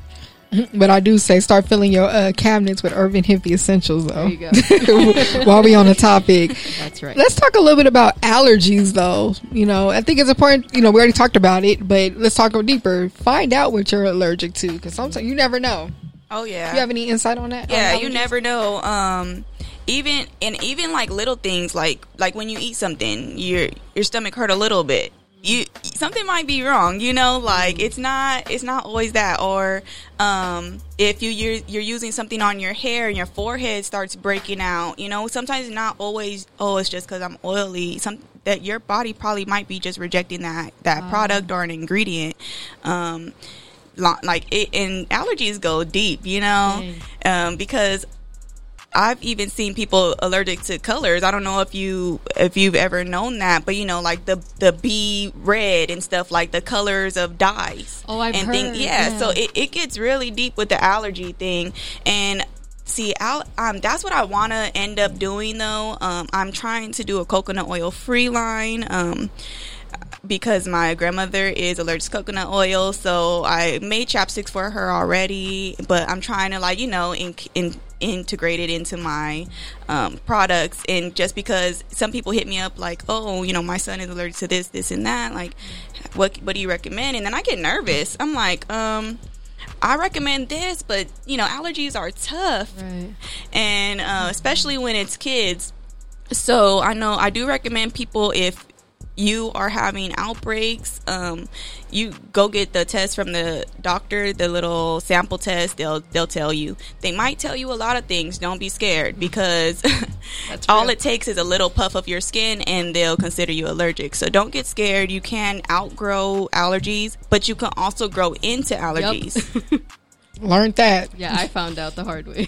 But I do say start filling your uh, cabinets with Urban Hippie essentials, though. There you go. While we on the topic, That's right. let's talk a little bit about allergies, though. You know, I think it's important. You know, we already talked about it, but let's talk deeper. Find out what you're allergic to, because sometimes you never know. Oh yeah. Do You have any insight on that? yeah On you never know um even and even like little things like like when you eat something your your stomach hurt a little bit. You something might be wrong you know? Like it's not it's not always that or um if you you're, you're using something on your hair and your forehead starts breaking out you know? Sometimes not always oh it's just because i'm oily. Some that your body probably might be just rejecting that that product or an ingredient. Um like it and allergies go deep you know um because I've even seen people allergic to colors. I don't know if you if you've ever known that, but you know, like the the bee red and stuff, like the colors of dyes. Oh, I've and heard, yeah, yeah. so it, it gets really deep with the allergy thing, and see, al- um, that's what I want to end up doing though. Um, I'm trying to do a coconut oil free line. Um, because my grandmother is allergic to coconut oil, so I made chapsticks for her already. But I'm trying to like you know in, in, integrate it into my um, products. And just because some people hit me up like, oh, you know, my son is allergic to this, this, and that, like, what what do you recommend? And then I get nervous. I'm like, um. I recommend this, but you know, allergies are tough Right. and uh, especially when it's kids. So I know I do recommend people if you are having outbreaks, um, you go get the test from the doctor, the little sample test. They'll they'll tell you. They might tell you a lot of things. Don't be scared because all it takes is a little puff of your skin and they'll consider you allergic. So don't get scared. You can outgrow allergies, but you can also grow into allergies. Learned that. Yeah, I found out the hard way.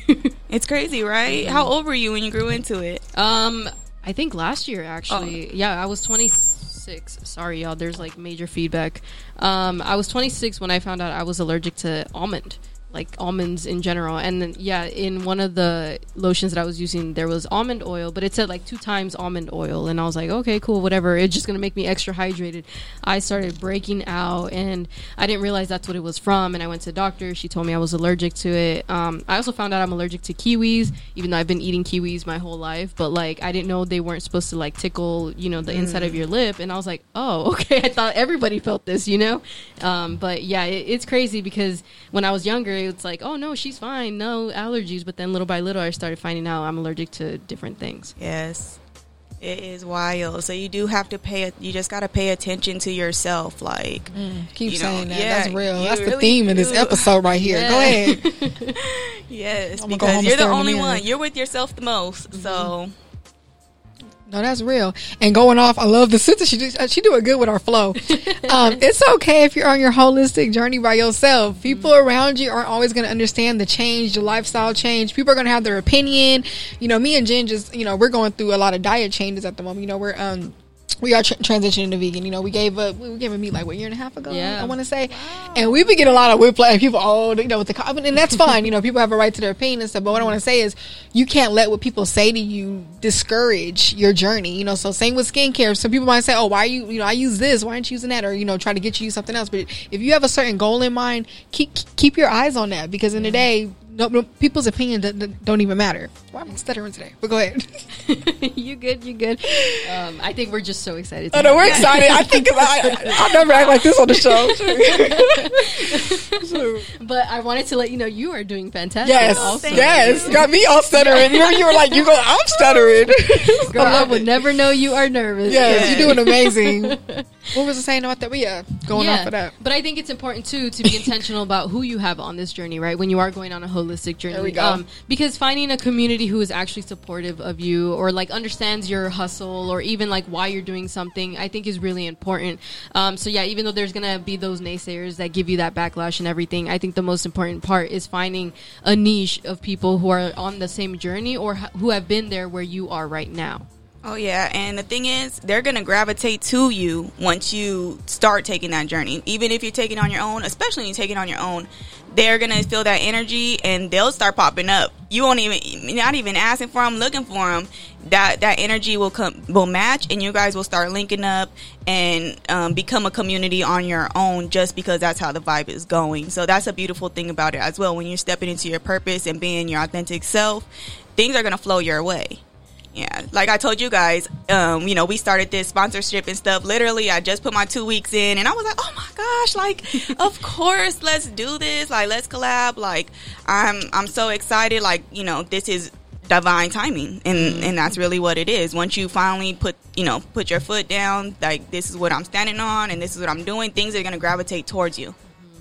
It's crazy, right? How old were you when you grew into it? Um, I think last year actually. Yeah, I was 26. Sorry, y'all. There's like major feedback. Um, I was 26 when I found out I was allergic to almond, like almonds in general. And then yeah, in one of the lotions that I was using, there was almond oil, but it said like two times almond oil, and I was like, okay, cool, whatever. It's just gonna make me extra hydrated. I started breaking out, and I didn't realize that's what it was from. And I went to the doctor. She told me I was allergic to it. Um, I also found out I'm allergic to kiwis, even though I've been eating kiwis my whole life. But like, I didn't know they weren't supposed to like tickle, you know, the inside of your lip. And I was like, oh, okay. I thought everybody felt this, you know. Um, but yeah, it, it's crazy because when I was younger, it's like, oh no, she's fine, no allergies. But then little by little, I started finding out I'm allergic to different things. Yes. It is wild. So you do have to pay you just got to pay attention to yourself like mm, Keep You know, saying that. yeah, That's real. That's the really theme of this episode right here. Go ahead. yes, I'ma go because you're the in only one. You're with yourself the most. So mm-hmm. No, that's real. And going off, I love the sister. She do, she do it good with our flow. um, it's okay if you're on your holistic journey by yourself. People around you aren't always going to understand the change, the lifestyle change. People are going to have their opinion. You know, me and Jen just, you know, we're going through a lot of diet changes at the moment. You know, we're um. We are tr- transitioning to vegan. You know, we gave up. We gave a meat like what a year and a half ago. Yeah. I want to say, and we've been getting a lot of whiplash. People, oh, you know, with the and that's fine. You know, people have a right to their opinion and stuff. But what I want to say is, you can't let what people say to you discourage your journey. You know, so same with skincare. Some people might say, oh, why are you, you know, I use this. Why aren't you using that? Or you know, try to get you something else. But if you have a certain goal in mind, keep keep your eyes on that because in the day. No, no, people's opinion don't, don't even matter. Why am I stuttering today? But go ahead. you good? You good? Um, I think we're just so excited. to I know we're you. excited. I think I, I never act like this on the show. So, But I wanted to let you know you are doing fantastic. yes, also. yes, got me all stuttering. You, you were like, you go, I'm stuttering. Girl, I would never know you are nervous. Yes, you're doing amazing. what was I saying about that? But yeah, going off of that. But I think it's important too to be intentional about who you have on this journey, right? When you are going on a holistic journey. There we go. because finding a community who is actually supportive of you or like understands your hustle or even like why you're doing something, I think is really important. Um, so yeah, even though there's gonna be those naysayers that give you that backlash and everything, I think the most important part is finding a niche of people who are on the same journey or who have been there where you are right now. Oh yeah, and the thing is, they're gonna gravitate to you once you start taking that journey. Even if you're taking on your own, especially when you take it on your own, they're gonna feel that energy and they'll start popping up. You won't even, not even asking for them, looking for them. That that energy will come, will match, and you guys will start linking up and um, become a community on your own, just because that's how the vibe is going. So that's a beautiful thing about it as well. When you're stepping into your purpose and being your authentic self, things are gonna flow your way. Yeah, like I told you guys, um, you know, we started this sponsorship and stuff. Literally, I just put my two weeks in, and I was like, "Oh my gosh! Like, of course, let's do this. Like, let's collab. Like, I'm I'm so excited. Like, you know, this is divine timing, and and that's really what it is. Once you finally put you know put your foot down, like this is what I'm standing on, and this is what I'm doing. Things are gonna gravitate towards you.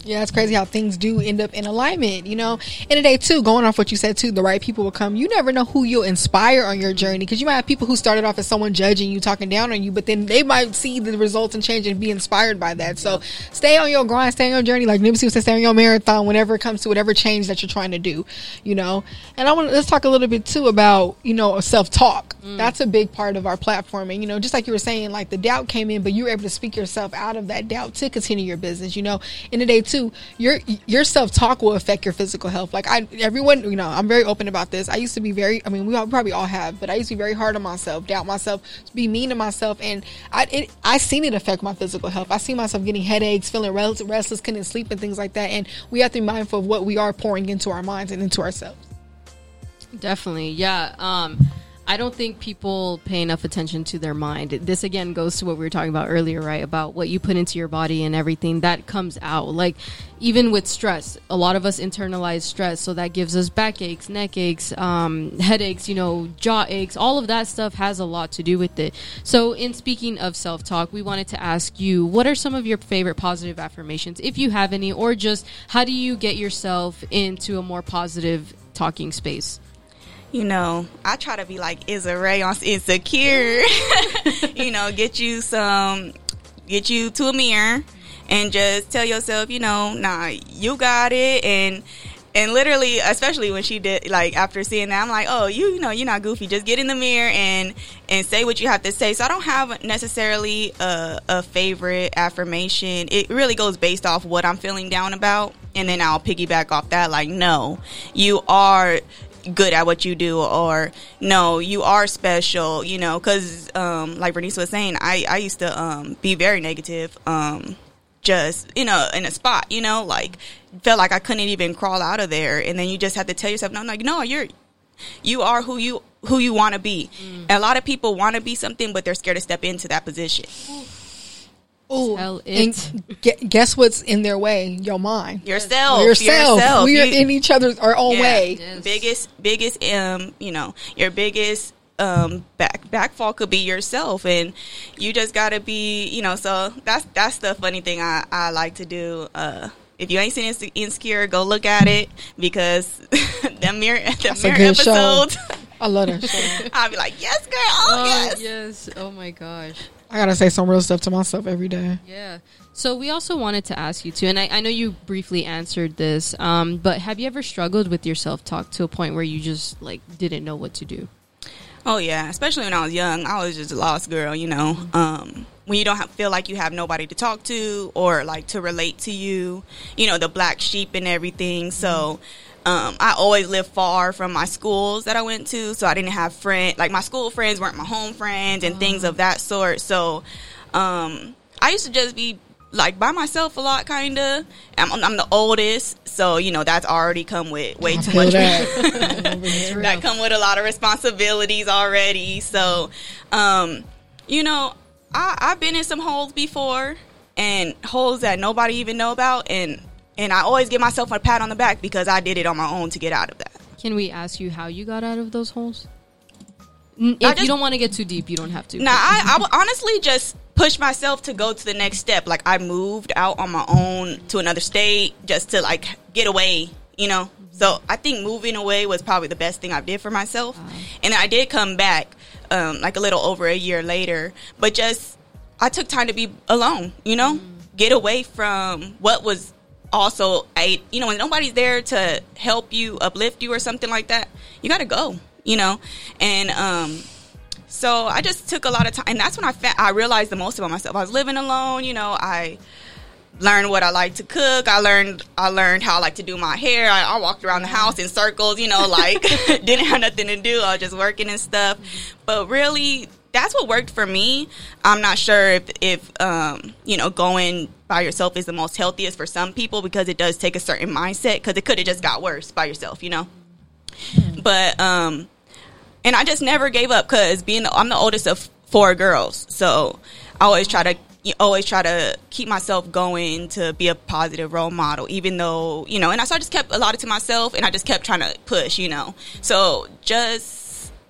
Yeah, it's crazy how things do end up in alignment, you know. In a day too, going off what you said too, the right people will come. You never know who you'll inspire on your journey because you might have people who started off as someone judging you, talking down on you, but then they might see the results and change and be inspired by that. So stay on your grind, stay on your journey. Like Nipsey said, stay on your marathon whenever it comes to whatever change that you're trying to do, you know. And I want let's talk a little bit too about you know self talk. Mm. That's a big part of our platform, and you know, just like you were saying, like the doubt came in, but you were able to speak yourself out of that doubt to continue your business. You know, in the day too, your your self talk will affect your physical health. Like I, everyone, you know, I'm very open about this. I used to be very, I mean, we all, probably all have, but I used to be very hard on myself, doubt myself, be mean to myself, and I, it, I seen it affect my physical health. I see myself getting headaches, feeling restless, couldn't sleep, and things like that. And we have to be mindful of what we are pouring into our minds and into ourselves. Definitely, yeah. Um, I don't think people pay enough attention to their mind. This again goes to what we were talking about earlier, right? About what you put into your body and everything that comes out. Like even with stress, a lot of us internalize stress, so that gives us backaches, neck aches, um, headaches, you know, jaw aches. All of that stuff has a lot to do with it. So, in speaking of self talk, we wanted to ask you, what are some of your favorite positive affirmations, if you have any, or just how do you get yourself into a more positive talking space? You know, I try to be like Issa Rae on Insecure. you know, get you some, get you to a mirror and just tell yourself, you know, nah, you got it. And, and literally, especially when she did, like after seeing that, I'm like, oh, you, you know, you're not goofy. Just get in the mirror and and say what you have to say. So I don't have necessarily a, a favorite affirmation. It really goes based off what I'm feeling down about, and then I'll piggyback off that. Like, no, you are good at what you do or no you are special you know because um, like Vernisa was saying i i used to um, be very negative um, just you know in a spot you know like felt like i couldn't even crawl out of there. And then you just have to tell yourself no I'm like no you're you are who you who you want to be. Mm. a lot of people want to be something but they're scared to step into that position Oh, guess what's in their way? Your mind, yourself, yourself. yourself. We are you, in each other's our own yeah, way. Yes. Biggest, biggest, um, you know, your biggest um back backfall could be yourself and you just gotta be you know so that's that's the funny thing i i like to do uh if you ain't seen insecure go look at it because the mirror the mirror episode. i love that show. I'll be like yes girl. Oh, oh yes. yes. Oh my gosh I gotta say some real stuff to myself every day. Yeah. So we also wanted to ask you too, and I, I know you briefly answered this, um, but have you ever struggled with your self talk to a point where you just like didn't know what to do? Oh yeah, especially when I was young, I was just a lost girl. You know, um, when you don't have, feel like you have nobody to talk to or like to relate to you, you know, the black sheep and everything. So. Um, I always lived far from my schools that I went to, so I didn't have friends. Like my school friends weren't my home friends and things of that sort. So um, I used to just be like by myself a lot, kind of. I'm, I'm, the oldest, so you know that's already come with way too much. That. that come with a lot of responsibilities already. So, um, you know, I, I've been in some holes before, and holes that nobody even know about, and and I always give myself a pat on the back because I did it on my own to get out of that. Can we ask you how you got out of those holes? If just, you don't want to get too deep, you don't have to. Nah, I, I would honestly just push myself to go to the next step. Like I moved out on my own to another state just to like get away, you know. So I think moving away was probably the best thing I did for myself. Wow. And I did come back um, like a little over a year later, but just I took time to be alone, you know, mm. get away from what was also I you know when nobody's there to help you uplift you or something like that, you got to go, you know. And um So I just took a lot of time, and that's when I fa- I realized the most about myself. I was living alone, you know. I learned what I like to cook. I learned I learned how I like to do my hair. I, I walked around the house in circles, you know, like didn't have nothing to do. I was just working and stuff. But really, that's what worked for me. I'm not sure if if um, you know going by yourself is the most healthiest for some people because it does take a certain mindset because it could have just got worse by yourself, you know. But um, and I just never gave up because being I'm the oldest of four girls, so I always try to you always try to keep myself going to be a positive role model, even though you know. And I so I just kept a lot of to myself, and I just kept trying to push, you know. So just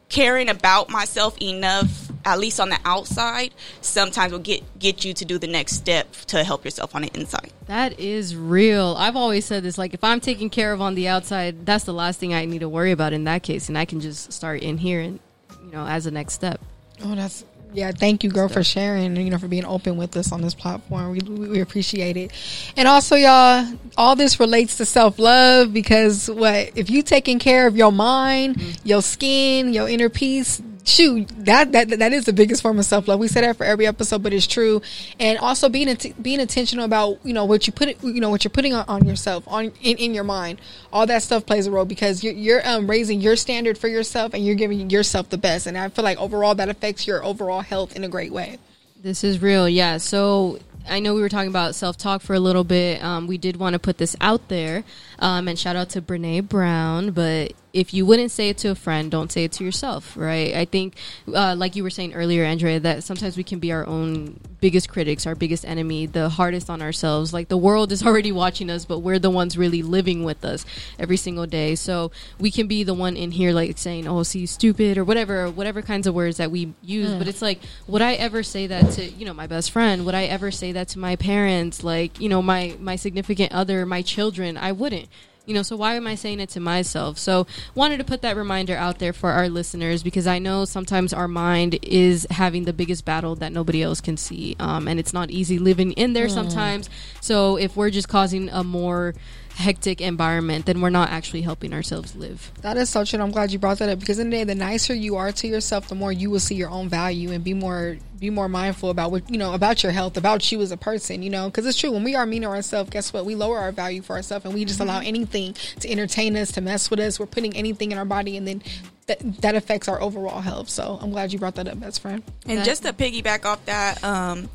caring about myself enough, at least on the outside, sometimes will get get you to do the next step to help yourself on the inside. That is real. I've always said this like if I'm taken care of on the outside, that's the last thing I need to worry about in that case and I can just start in here and you know as a next step. Oh, that's yeah. Thank you, girl, for sharing. You know, for being open with us on this platform. We we appreciate it. And also, y'all, all this relates to self love because what if you taking care of your mind, mm-hmm. your skin, your inner peace? Shoot, that that that is the biggest form of self love. We say that for every episode, but it's true. And also being being intentional about you know what you put you know what you're putting on, on yourself on in, in your mind. All that stuff plays a role because you're, you're um, raising your standard for yourself and you're giving yourself the best. And I feel like overall that affects your overall health in a great way. This is real, yeah. So I know we were talking about self talk for a little bit. Um, we did want to put this out there, um, and shout out to Brene Brown. But if you wouldn't say it to a friend, don't say it to yourself, right? I think, uh, like you were saying earlier, Andrea, that sometimes we can be our own biggest critics, our biggest enemy, the hardest on ourselves. Like the world is already watching us, but we're the ones really living with us every single day. So we can be the one in here, like saying, "Oh, see, stupid," or whatever, whatever kinds of words that we use. But it's like, would I ever say that to you know my best friend? Would I ever say that to my parents? Like you know my my significant other, my children? I wouldn't. You know, so why am I saying it to myself? So, wanted to put that reminder out there for our listeners because I know sometimes our mind is having the biggest battle that nobody else can see, um, and it's not easy living in there sometimes. So, if we're just causing a more hectic environment, then we're not actually helping ourselves live. That is so true. I'm glad you brought that up because in the day, the nicer you are to yourself, the more you will see your own value and be more be more mindful about what you know about your health, about you as a person. You know, because it's true when we are mean to ourselves, guess what? We lower our value for ourselves and we just allow anything to entertain us, to mess with us. We're putting anything in our body, and then that that affects our overall health. So I'm glad you brought that up, best friend. And That- just to piggyback off that, um,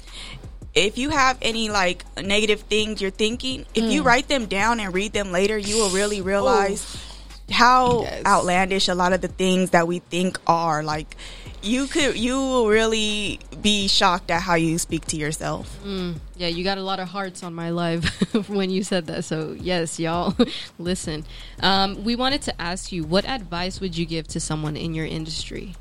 if you have any like negative things you're thinking, if Mm. you write them down and read them later, you will really realize how Yes. outlandish a lot of the things that we think are. Like you could, you will really be shocked at how you speak to yourself. Yeah, you got a lot of hearts on my live when you said that. So, yes, y'all, listen. Um, we wanted to ask you what advice would you give to someone in your industry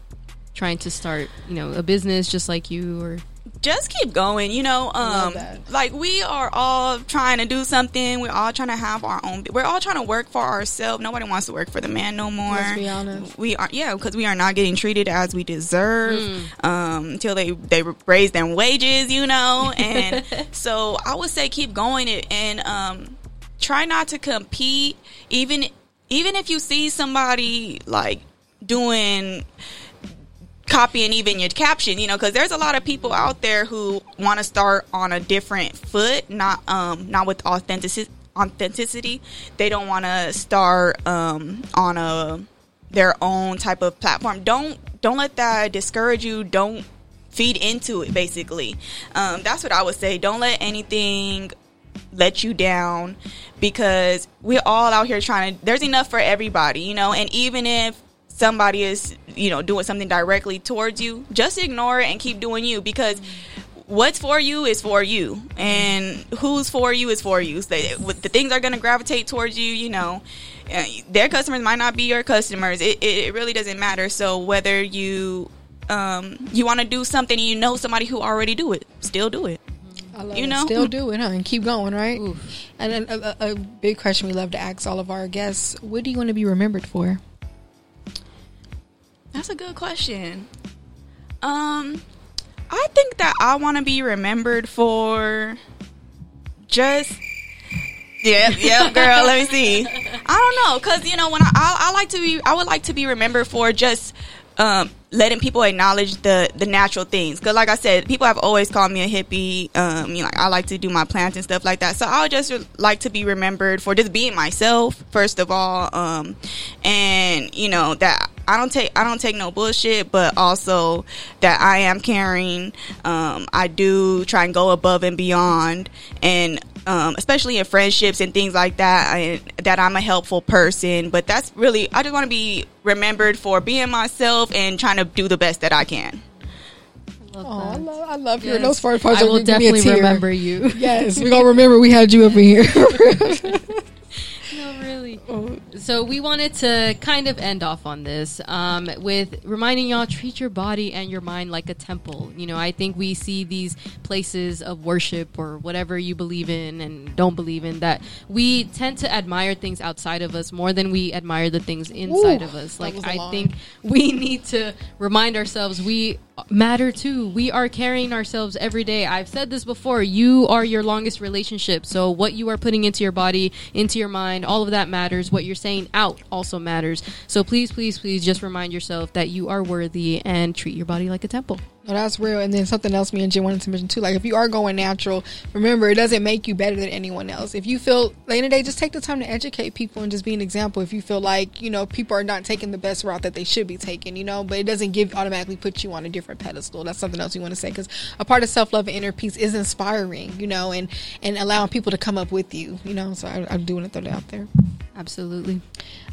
trying to start, you know, a business just like you or just keep going you know um like we are all trying to do something. We're all trying to have our own we're all trying to work for ourselves. Nobody wants to work for the man no more. Let's be honest. we are yeah because we are not getting treated as we deserve um until they they raise their wages you know? And so i would say keep going it and um try not to compete. Even even if you see somebody like doing copying even your caption, you know, because there's a lot of people out there who want to start on a different foot, not um not with authenticity. Authenticity, they don't want to start um on a their own type of platform. Don't don't let that discourage you. Don't feed into it. Basically, um, that's what I would say. Don't let anything let you down because we're all out here trying to there's enough for everybody you know and even if somebody is you know doing something directly towards you just ignore it and keep doing you because what's for you is for you and who's for you is for you so the things are going to gravitate towards you you know uh, their customers might not be your customers it, it, it really doesn't matter so whether you um, you want to do something and you know somebody who already do it still do it I love You it. know? still do it, huh? And keep going, right? Oof. And a, a big question we love to ask all of our guests: What do you want to be remembered for? That's a good question. Um, I think that I want to be remembered for just. Yeah, yeah, girl. let me see. I don't know, cause you know when I, I I like to be I would like to be remembered for just um letting people acknowledge the the natural things. Because, like I said, people have always called me a hippie. Um, you know, I like to do my plants and stuff like that. So I would just like to be remembered for just being myself, first of all, um, and you know that I don't take I don't take no bullshit, but also that I am caring. Um, I do try and go above and beyond, and um, especially in friendships and things like that, I, that I'm a helpful person. But that's really I just want to be remembered for being myself and trying to do the best that I can. Oh, I love, I love hearing those first parts. I will definitely remember you. Yes, we're gonna remember we had you up in here. So we wanted to kind of end off on this um, with reminding y'all treat your body and your mind like a temple. You know, I think we see these places of worship or whatever you believe in and don't believe in that we tend to admire things outside of us more than we admire the things inside Ooh, of us. Like I think we need to remind ourselves we matter too. We are carrying ourselves every day. I've said this before. You are your longest relationship. So what you are putting into your body, into your mind, all of that matters. What you're saying out also matters. So please, please, please just remind yourself that you are worthy and treat your body like a temple. No, that's real. And then something else me and Jen wanted to mention too. Like if you are going natural, remember it doesn't make you better than anyone else. If you feel end of the day, just take the time to educate people and just be an example. If you feel like, you know, people are not taking the best route that they should be taking, you know, but it doesn't give automatically put you on a different pedestal. That's something else you want to say. Because a part of self love and inner peace is inspiring, you know, and and allowing people to come up with you, you know. So I, I do want to throw that out there. Absolutely.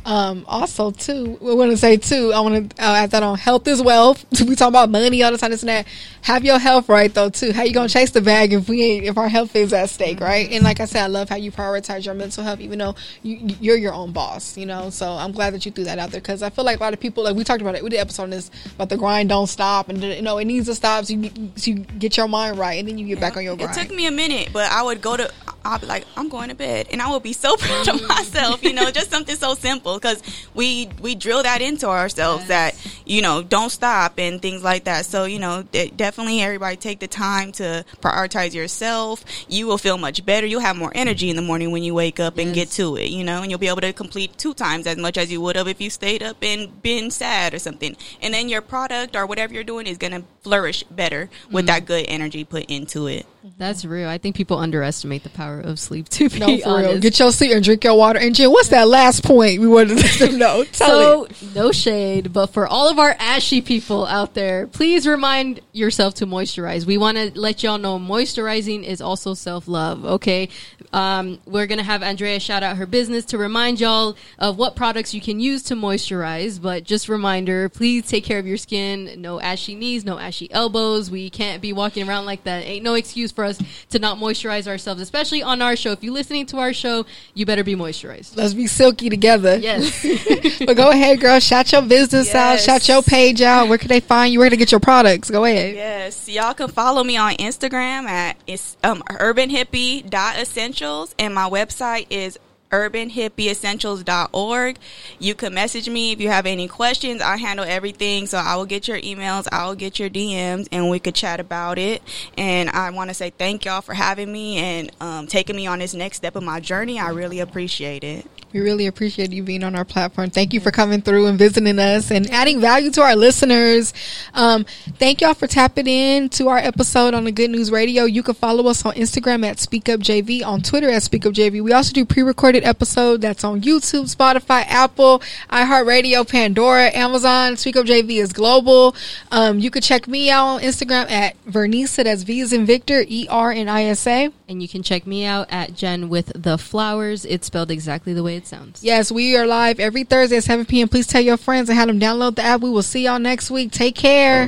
Um, also, too, we want to say too. I want to uh, add that on health is wealth. we talk about money all the time, this and that. Have your health right though too. How you gonna chase the bag if we ain't if our health is at stake, right? And like I said, I love how you prioritize your mental health, even though you, you're your own boss. You know, so I'm glad that you threw that out there because I feel like a lot of people, like we talked about it, we did an episode on this about the grind don't stop, and you know it needs to stop so you, so you get your mind right, and then you get back on your grind. It took me a minute, but I would go to, I'll be like, I'm going to bed, and I would be so proud of myself. You know, just something so simple because we we drill that into ourselves that you know don't stop and things like that. So you know, de- definitely everybody take the time to prioritize yourself. You will feel much better. You'll have more energy in the morning when you wake up and get to it. You know, and you'll be able to complete two times as much as you would have if you stayed up and been sad or something. And then your product or whatever you're doing is gonna flourish better with that good energy put into it. That's real. I think people underestimate the power of sleep. To be no, for real. honest. Get your sleep and drink your water. And Jen, what's that last point we wanted to let them know? Tell it. So, no shade, but for all of our ashy people out there, please remind yourself to moisturize. We want to let y'all know moisturizing is also self love, okay? Um, we're going to have Andrea shout out her business to remind y'all of what products you can use to moisturize. But just reminder, please take care of your skin. No ashy knees, no ashy elbows. We can't be walking around like that. Ain't no excuse for us to not moisturize ourselves, especially on our show. If you're listening to our show, you better be moisturized. Let's be silky together. Yes. but go ahead, girl. Shout your business out. Shout your page out. Where can they find you? Where can they get your products? Go ahead. Yes, y'all can follow me on Instagram at it's um, urbanhippie.essentials and my website is urbanhippieessentials.org. You can message me if you have any questions. I handle everything, so I will get your emails, I will get your DMs, and we could chat about it. And I want to say thank y'all for having me and um, taking me on this next step of my journey. I really appreciate it. We really appreciate you being on our platform. Thank you for coming through and visiting us and adding value to our listeners. Um, thank y'all for tapping in to our episode on the Good News Radio. You can follow us on Instagram at SpeakUpJV, on Twitter at SpeakUpJV. We also do pre-recorded episode that's on YouTube, Spotify, Apple, iHeartRadio, Pandora, Amazon. Speak Up JV is global. Um, you can check me out on Instagram at Vernisa. That's V as in Victor, E R N I S A. And you can check me out at Jen with the flowers. It's spelled exactly the way it sounds. Yes, we are live every Thursday at 7 p.m. Please tell your friends and have them download the app. We will see y'all next week. Take care.